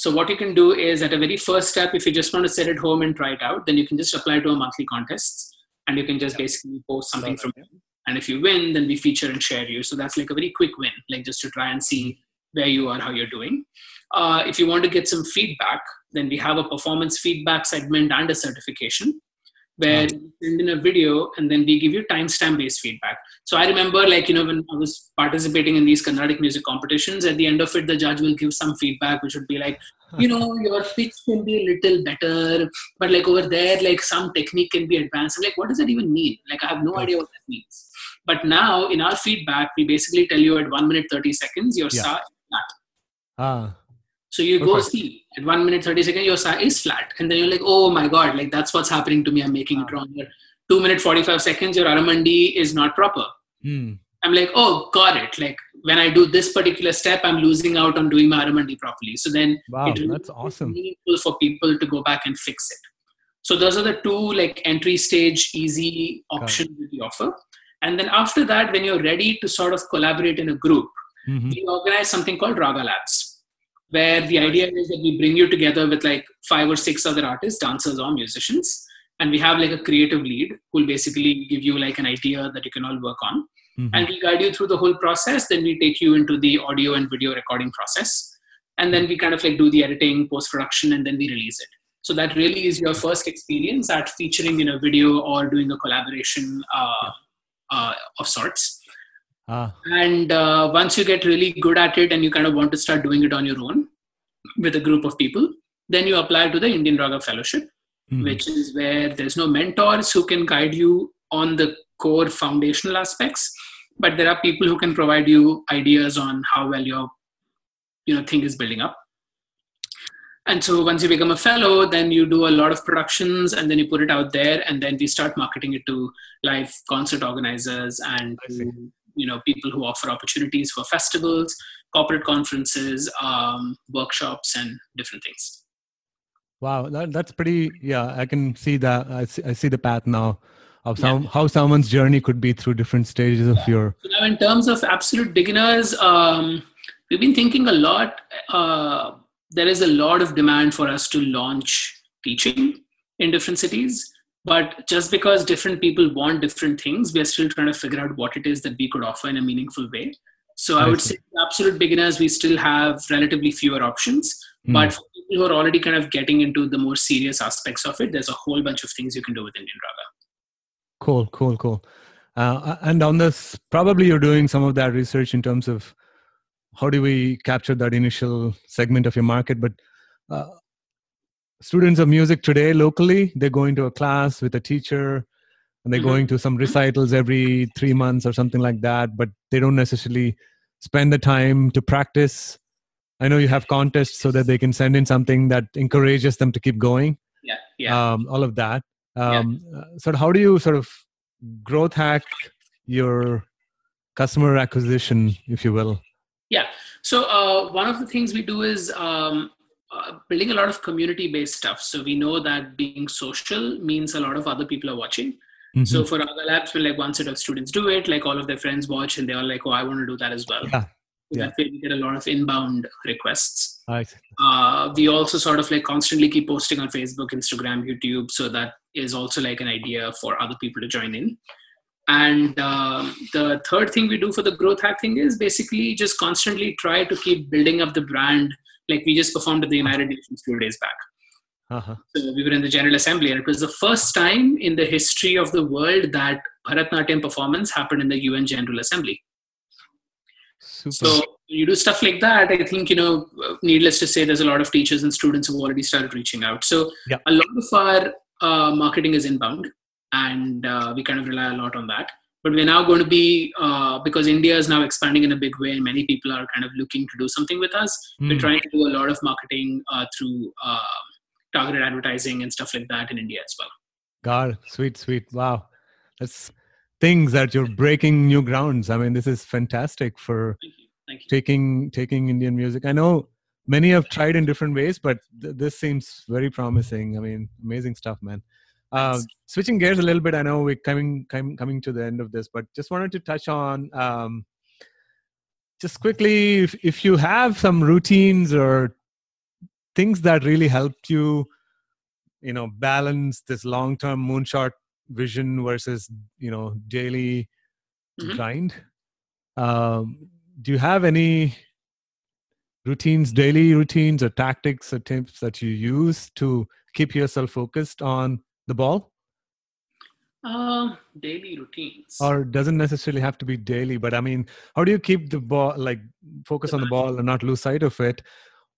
So what you can do is at a very first step, if you just want to sit at home and try it out, then you can just apply to a monthly contest and you can just basically post something from it. And if you win, then we feature and share you. So that's like a very quick win, like just to try and see where you are, how you're doing. Uh, if you want to get some feedback, then we have a performance feedback segment and a certification where you send in a video and then we give you timestamp based feedback. So I remember like, you know, when I was participating in these Carnatic music competitions, at the end of it, the judge will give some feedback, which would be like, you know, your pitch can be a little better, but like over there, like some technique can be advanced. I'm like, what does that even mean? Like, I have no idea what that means. But now in our feedback, we basically tell you at one minute, 30 seconds, your yeah. flat. Ah. So you go see at one minute, 30 seconds, your sa is flat. And then you're like, oh my God, like that's what's happening to me. I'm making it wrong. Two minute, 45 seconds, your Aramandi is not proper. Hmm. I'm like, oh, got it. Like when I do this particular step, I'm losing out on doing my Aramandi properly. So then
wow, it really that's awesome.
meaningful for people to go back and fix it. So those are the two like entry stage easy options that we offer. And then after that, when you're ready to sort of collaborate in a group, mm-hmm. we organize something called Raga Labs where the idea is that we bring you together with like five or six other artists, dancers, or musicians, and we have like a creative lead who will basically give you like an idea that you can all work on. Mm-hmm. And we guide you through the whole process. Then we take you into the audio and video recording process. And then we kind of like do the editing, post production, and then we release it. So that really is your first experience at featuring in a video or doing a collaboration uh, uh, of sorts. Ah. And uh, once you get really good at it and you kind of want to start doing it on your own with a group of people, then you apply to the Indian Raga Fellowship, mm. which is where there's no mentors who can guide you on the core foundational aspects, but there are people who can provide you ideas on how well your you know thing is building up. and so once you become a fellow then you do a lot of productions and then you put it out there and then we start marketing it to live concert organizers and you know people who offer opportunities for festivals corporate conferences um, workshops and different things.
Wow that, that's pretty yeah i can see that i see, I see the path now of some, yeah. how someone's journey could be through different stages of your
now in terms of absolute beginners um, we've been thinking a lot uh, there is a lot of demand for us to launch teaching in different cities but just because different people want different things we are still trying to figure out what it is that we could offer in a meaningful way so i, I would see. say absolute beginners we still have relatively fewer options mm. but for people who are already kind of getting into the more serious aspects of it there's a whole bunch of things you can do with indian raga
cool cool cool uh, and on this probably you're doing some of that research in terms of how do we capture that initial segment of your market but uh, students of music today locally they're going to a class with a teacher and they're mm-hmm. going to some recitals every three months or something like that but they don't necessarily spend the time to practice. I know you have contests so that they can send in something that encourages them to keep going.
Yeah yeah.
Um, all of that. Um, yeah. So how do you sort of growth hack your customer acquisition if you will?
Yeah. So uh, one of the things we do is um, uh, building a lot of community based stuff. So we know that being social means a lot of other people are watching. Mm-hmm. So for other labs, when like one set of students do it, like all of their friends watch and they're like, oh, I want to do that as well.
Yeah.
Yeah. we get a lot of inbound requests. Uh, we also sort of like constantly keep posting on Facebook, Instagram, YouTube. So that is also like an idea for other people to join in. And um, the third thing we do for the growth hack thing is basically just constantly try to keep building up the brand like we just performed at the United Nations two days back. Uh-huh. So we were in the General Assembly, and it was the first time in the history of the world that Bharatnatyam performance happened in the UN General Assembly. Super. So you do stuff like that. I think you know, needless to say, there's a lot of teachers and students who already started reaching out. So yeah. a lot of our uh, marketing is inbound, and uh, we kind of rely a lot on that but we're now going to be uh, because india is now expanding in a big way and many people are kind of looking to do something with us mm. we're hmm. trying to do a lot of marketing uh, through uh, targeted advertising and stuff like that in india as well
god sweet sweet wow that's things that you're breaking new grounds i mean this is fantastic for
Thank you. Thank you.
taking taking indian music i know many have tried in different ways but th- this seems very promising i mean amazing stuff man uh, switching gears a little bit, I know we're coming, coming coming to the end of this, but just wanted to touch on um, just quickly if, if you have some routines or things that really helped you, you know, balance this long term moonshot vision versus you know daily mm-hmm. grind. Um, do you have any routines, daily routines, or tactics or tips that you use to keep yourself focused on the ball?
Uh, daily routines.
Or doesn't necessarily have to be daily, but I mean, how do you keep the ball, like focus on the ball and not lose sight of it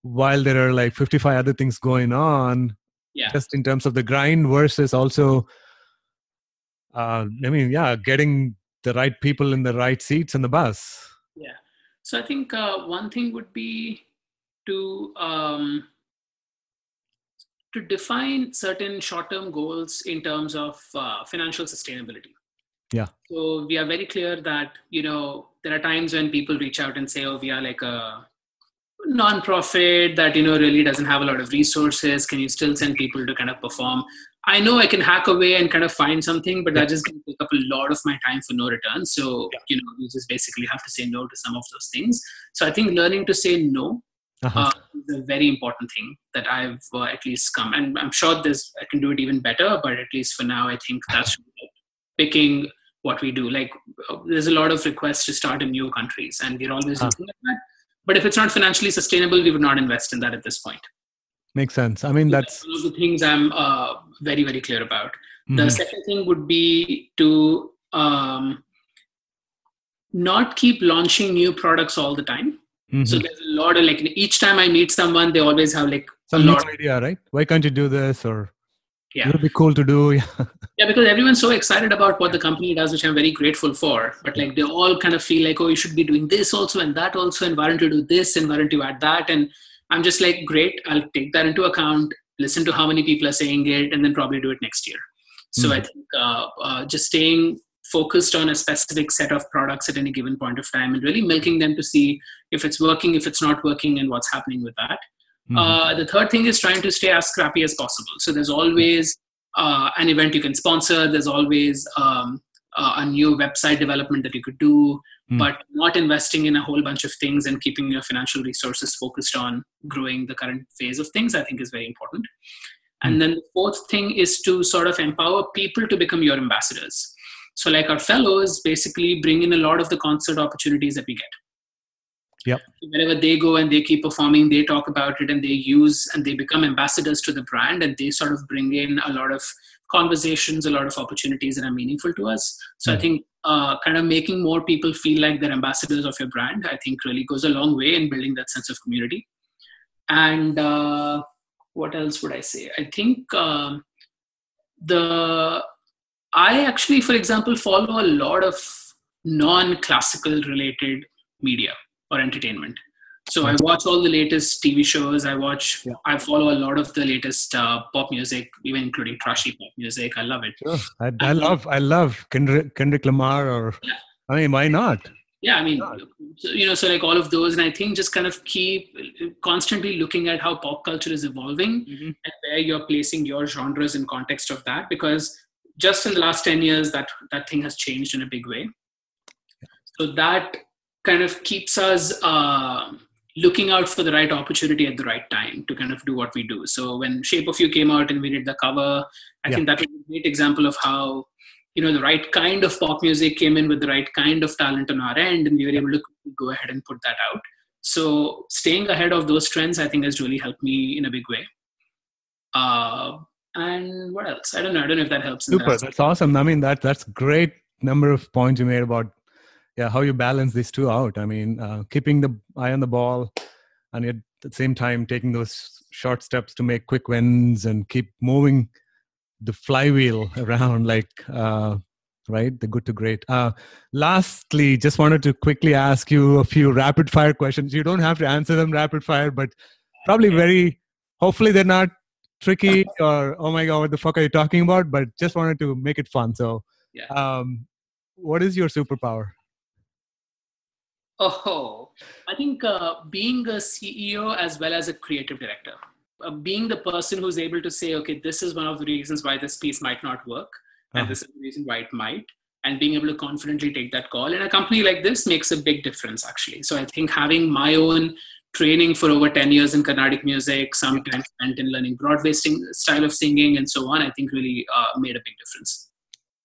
while there are like 55 other things going on?
Yeah.
Just in terms of the grind versus also, uh, I mean, yeah, getting the right people in the right seats in the bus.
Yeah. So I think uh, one thing would be to um, to define certain short-term goals in terms of uh, financial sustainability.
Yeah.
So we are very clear that you know there are times when people reach out and say oh we are like a non-profit that you know really doesn't have a lot of resources. Can you still send people to kind of perform? I know i can hack away and kind of find something but yeah. that just going to take up a lot of my time for no return. So yeah. you know you just basically have to say no to some of those things. So i think learning to say no uh-huh. uh, a very important thing that I've uh, at least come, and I'm sure this I can do it even better. But at least for now, I think that's picking what we do. Like uh, there's a lot of requests to start in new countries, and we're always uh-huh. looking at that. But if it's not financially sustainable, we would not invest in that at this point.
Makes sense. I mean,
so
that's
one of the things I'm uh, very very clear about. Mm-hmm. The second thing would be to um, not keep launching new products all the time Mm-hmm. So there's a lot of like each time I meet someone, they always have like
some new idea, right? Why can't you do this? Or
yeah,
it would be cool to do. [LAUGHS]
yeah, because everyone's so excited about what the company does, which I'm very grateful for. But like they all kind of feel like, oh, you should be doing this also and that also, and why don't you do this and why don't you add that? And I'm just like, great, I'll take that into account, listen to how many people are saying it, and then probably do it next year. So mm-hmm. I think uh, uh, just staying focused on a specific set of products at any given point of time and really milking them to see if it's working, if it's not working, and what's happening with that. Mm-hmm. Uh, the third thing is trying to stay as scrappy as possible. So there's always uh, an event you can sponsor. There's always um, uh, a new website development that you could do, mm. but not investing in a whole bunch of things and keeping your financial resources focused on growing the current phase of things, I think is very important. Mm. And then the fourth thing is to sort of empower people to become your ambassadors. So, like our fellows, basically bring in a lot of the concert opportunities that we get.
Yep.
Wherever they go and they keep performing, they talk about it and they use and they become ambassadors to the brand and they sort of bring in a lot of conversations, a lot of opportunities that are meaningful to us. So mm-hmm. I think uh, kind of making more people feel like they're ambassadors of your brand, I think really goes a long way in building that sense of community. And uh, what else would I say? I think um, the I actually, for example, follow a lot of non-classical related media or entertainment. So I watch all the latest TV shows. I watch. Yeah. I follow a lot of the latest uh, pop music, even including trashy pop music. I love it.
Sure. I, I love. I love Kendrick, Kendrick Lamar. Or yeah. I mean, why not?
Yeah, I mean, you know, so like all of those, and I think just kind of keep constantly looking at how pop culture is evolving mm-hmm. and where you're placing your genres in context of that, because just in the last ten years, that that thing has changed in a big way. So that kind of keeps us uh, looking out for the right opportunity at the right time to kind of do what we do. So when Shape of You came out and we did the cover, I yeah. think that was a great example of how you know the right kind of pop music came in with the right kind of talent on our end, and we were able to go ahead and put that out. So staying ahead of those trends, I think, has really helped me in a big way. Uh, and what else? I don't know. I don't know if that helps.
Super. That that's awesome. I mean, that that's great number of points you made about yeah how you balance these two out. I mean uh, keeping the eye on the ball and at the same time taking those short steps to make quick wins and keep moving the flywheel [LAUGHS] around like uh, right the good to great. Uh, lastly just wanted to quickly ask you a few rapid fire questions. You don't have to answer them rapid fire but probably very hopefully they're not tricky or oh my god what the fuck are you talking about? But just wanted to make it fun. So yeah. um, what is your superpower
Oh, I think uh, being a CEO as well as a creative director, uh, being the person who's able to say, okay, this is one of the reasons why this piece might not work, uh-huh. and this is the reason why it might, and being able to confidently take that call in a company like this makes a big difference, actually. So I think having my own training for over 10 years in Carnatic music, some time spent in learning Broadway sing- style of singing, and so on, I think really uh, made a big difference.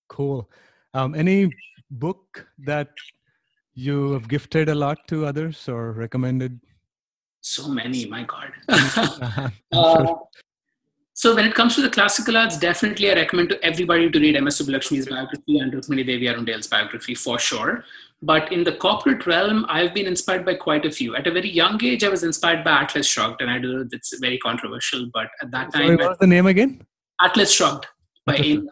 Cool. Um, any book that you have gifted a lot to others or recommended?
So many, my God. [LAUGHS] uh-huh. [LAUGHS] [LAUGHS] uh, so when it comes to the classical arts, definitely I recommend to everybody to read M.S. Subbulakshmi's biography and Rukmini Devi Arundale's biography for sure. But in the corporate realm, I've been inspired by quite a few. At a very young age, I was inspired by Atlas Shrugged, and I know that's very controversial, but at that time,
Sorry, what's the name again?
Atlas Shrugged by Ayn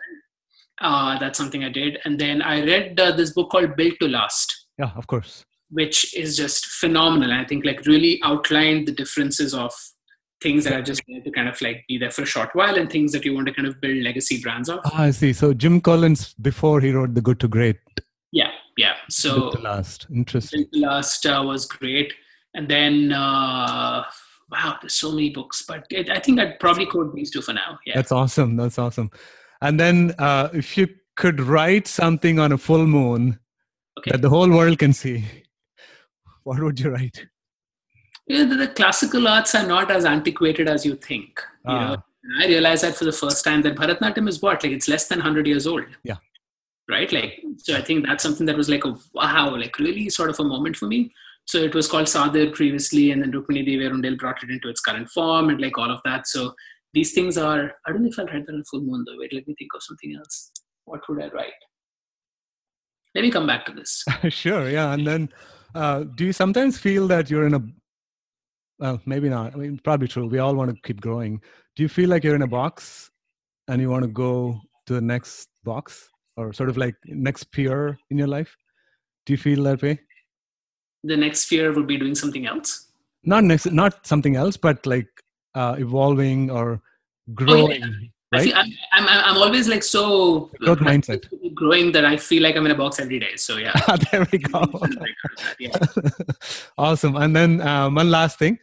uh, That's something I did, and then I read uh, this book called Built to Last
yeah of course.
Which is just phenomenal. I think like really outlined the differences of things that are just to kind of like be there for a short while and things that you want to kind of build legacy brands of
ah, i see. So jim collins before he wrote the good to great.
Yeah yeah. So
the last. Interesting.
The last uh, was great. And then uh wow there's so many books but it, i think i'd probably quote these two for now. Yeah.
That's awesome. That's awesome. And then uh if you could write something on a full moon okay. that the whole world can see, what would you write?
You know, the, classical arts are not as antiquated as you think. You ah. know, I realized that for the first time that Bharatanatyam is what like it's less than hundred years old.
Yeah.
Right. Like so, I think that's something that was like a wow, like really sort of a moment for me. So it was called Sadir previously, and then Rukmini Devi Arundale brought it into its current form, and like all of that. So these things are. I don't know if I'll write that on full moon though. Wait, let me think of something else. What would I write? Let me come back to this. [LAUGHS]
Sure yeah and then uh, do you sometimes feel that you're in a well maybe not i mean probably true we all want to keep growing. Do you feel like you're in a box and you want to go to the next box or sort of like next peer in your life? Do you feel that way?
The next sphere would be doing something else?
Not next, not something else, but like uh, evolving or growing.
Oh,
yeah.
I
Right?
feel, I'm, I'm, I'm always like so
Growth mindset.
growing that I feel like I'm in a box every day. So yeah. [LAUGHS]
there we go. [LAUGHS]
yeah. [LAUGHS]
awesome. And then um, one last thing,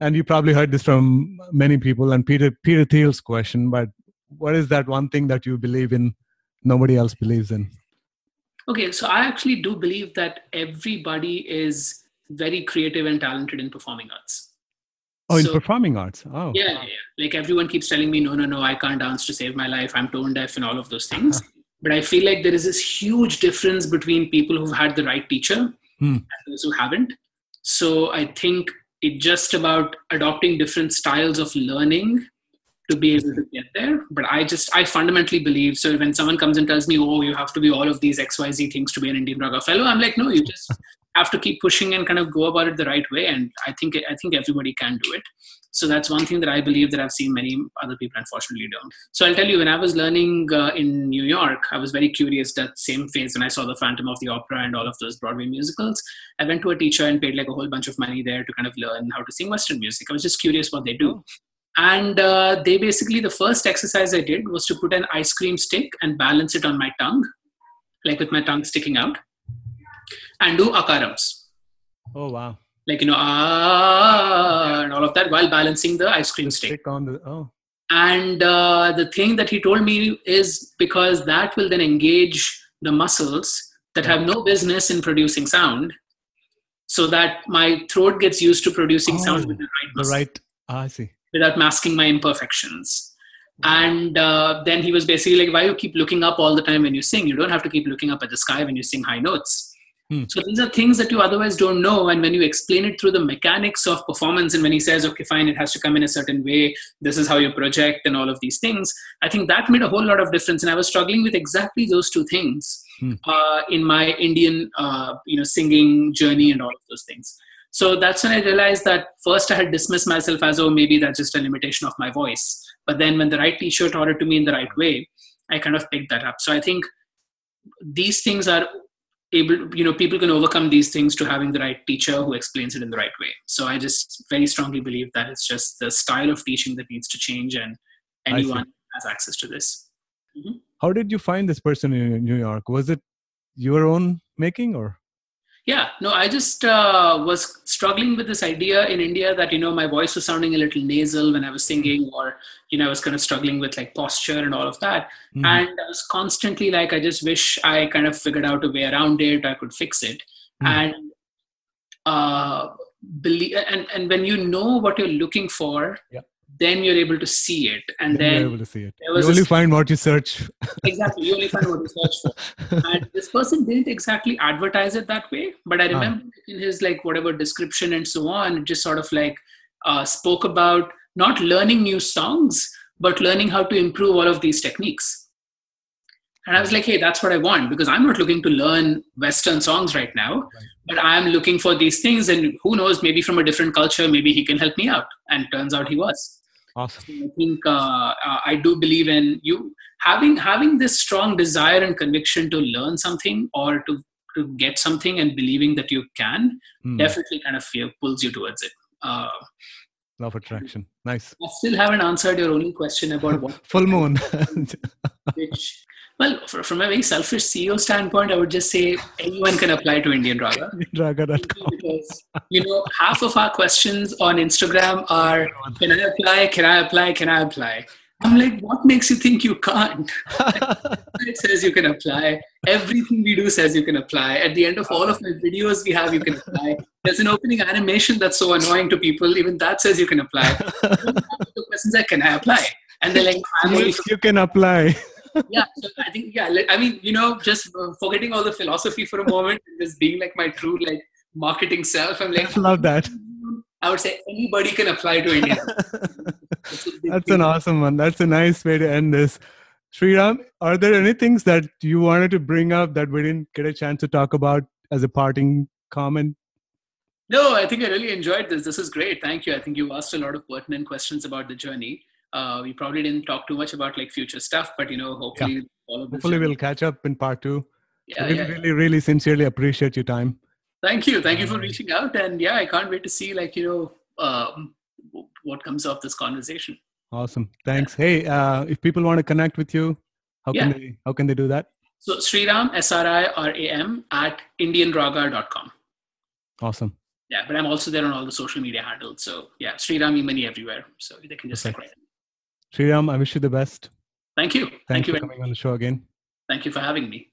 and you probably heard this from many people, and Peter Peter Thiel's question. But what is that one thing that you believe in? Nobody else believes in.
Okay, so I actually do believe that everybody is very creative and talented in performing arts.
Oh, in
So-
performing arts. Oh,
Yeah, yeah, yeah. Like everyone keeps telling me, no, no, no, I can't dance to save my life. I'm tone deaf and all of those things. But I feel like there is this huge difference between people who've had the right teacher
Hmm.
and those who haven't. So I think it's just about adopting different styles of learning to be able to get there. But I just, I fundamentally believe. So when someone comes and tells me, oh, you have to be all of these XYZ things to be an Indian Raga fellow, I'm like, no, you just have to keep pushing and kind of go about it the right way. And I think, I think everybody can do it. So that's one thing that I believe that I've seen many other people unfortunately don't. So I'll tell you, when I was learning uh, in New York, I was very curious that same phase when I saw the Phantom of the Opera and all of those Broadway musicals. I went to a teacher and paid like a whole bunch of money there to kind of learn how to sing Western music. I was just curious what they do. And uh, they basically, the first exercise I did was to put an ice cream stick and balance it on my tongue, like with my tongue sticking out, and do akarams
Oh wow.
like you know ah and all of that while balancing the ice cream stick
on the oh.
and uh, the thing that he told me is because that will then engage the muscles that have no business in producing sound so that my throat gets used to producing sound
Oh,
with the right
The right. Ah, I see.
without masking my imperfections and uh, then he was basically like why you keep looking up all the time when you sing you don't have to keep looking up at the sky when you sing high notes
Hmm.
so these are things that you otherwise don't know and when you explain it through the mechanics of performance and when he says okay fine it has to come in a certain way this is how you project and all of these things i think that made a whole lot of difference and i was struggling with exactly those two things
Hmm.
uh, in my indian uh, you know singing journey and all of those things so that's when I realized that first I had dismissed myself as, oh, maybe that's just a limitation of my voice. But then when the right teacher taught it to me in the right way, I kind of picked that up. So I think these things are able, you know, people can overcome these things to having the right teacher who explains it in the right way. So I just very strongly believe that it's just the style of teaching that needs to change and anyone has access to this. Mm-hmm.
How did you find this person in New York? Was it your own making or?
Yeah, no, I just uh, was struggling with this idea in India that, you know, my voice was sounding a little nasal when I was singing, or, you know, I was kind of struggling with like posture and all of that.
Mhm.
And I was constantly like, I just wish I kind of figured out a way around it, I could fix it.
Hmm.
And, uh, believe, and, and when you know what you're looking for,
Yeah.
Then you're able to see it. And
Then you're able to see it. You only
this-
find what you search. [LAUGHS]
exactly you only find what you search for [LAUGHS] and this person didn't exactly advertise it that way but i
Ah.
remember in his like whatever description and so on it just sort of like uh, spoke about not learning new songs but learning how to improve all of these techniques and i was like hey that's what i want because i'm not looking to learn western songs right now but i'm looking for these things and who knows maybe from a different culture maybe he can help me out and turns out he was
Awesome.
so I think uh, uh, I do believe in you having having this strong desire and conviction to learn something or to to get something and believing that you can
Hmm.
definitely kind of feel, pulls you towards it. Uh,
of attraction. Nice.
I still haven't answered your only question about what [LAUGHS]
Full moon. [LAUGHS]
which. Well, fr- from a very selfish CEO standpoint, I would just say anyone can apply to Indian Raga.
Raga.com. [LAUGHS]
because you know half of our questions on instagram are can i apply? Can i apply? Can i apply? I'm like what makes you think you can't? [LAUGHS] It says you can apply. Everything we do says you can apply. At the end of all of my videos we have you can apply. There's an opening animation that's so annoying to people even that says you can apply. [LAUGHS] The questions are can i apply? And they're like
Yes, you can apply.
Yeah so i think yeah i mean you know just forgetting all the philosophy for a moment and just being like my true like marketing self i'm like [LAUGHS]
Love that.
i would say anybody can apply to india [LAUGHS]
That's an awesome one. That's a nice way to end this. Sriram, are there any things that you wanted to bring up that we didn't get a chance to talk about as a parting comment?
no i think i really enjoyed this this is great thank you i think you asked a lot of pertinent questions about the journey uh, we probably didn't talk too much about like future stuff but you know hopefully all of
Hopefully, we'll catch up in part two.
yeah,
really,
yeah, yeah.
really, really sincerely appreciate your time.
thank you thank you for
Um,
reaching out and yeah i can't wait to see like you know um, what comes of this conversation.
Awesome. Thanks. Hey, uh, if people want to connect with you, how
Yeah.
can they how can they do that?
So Sriram, S-R-I-R-A-M at indianraga.com.
Awesome.
Yeah, but I'm also there on all the social media handles. So yeah, Sriram Emani everywhere. So they can just
Perfect.
like right.
Sriram, I wish you the best.
Thank you.
Thanks
Thank you.
for coming on the show again.
Thank you for having me.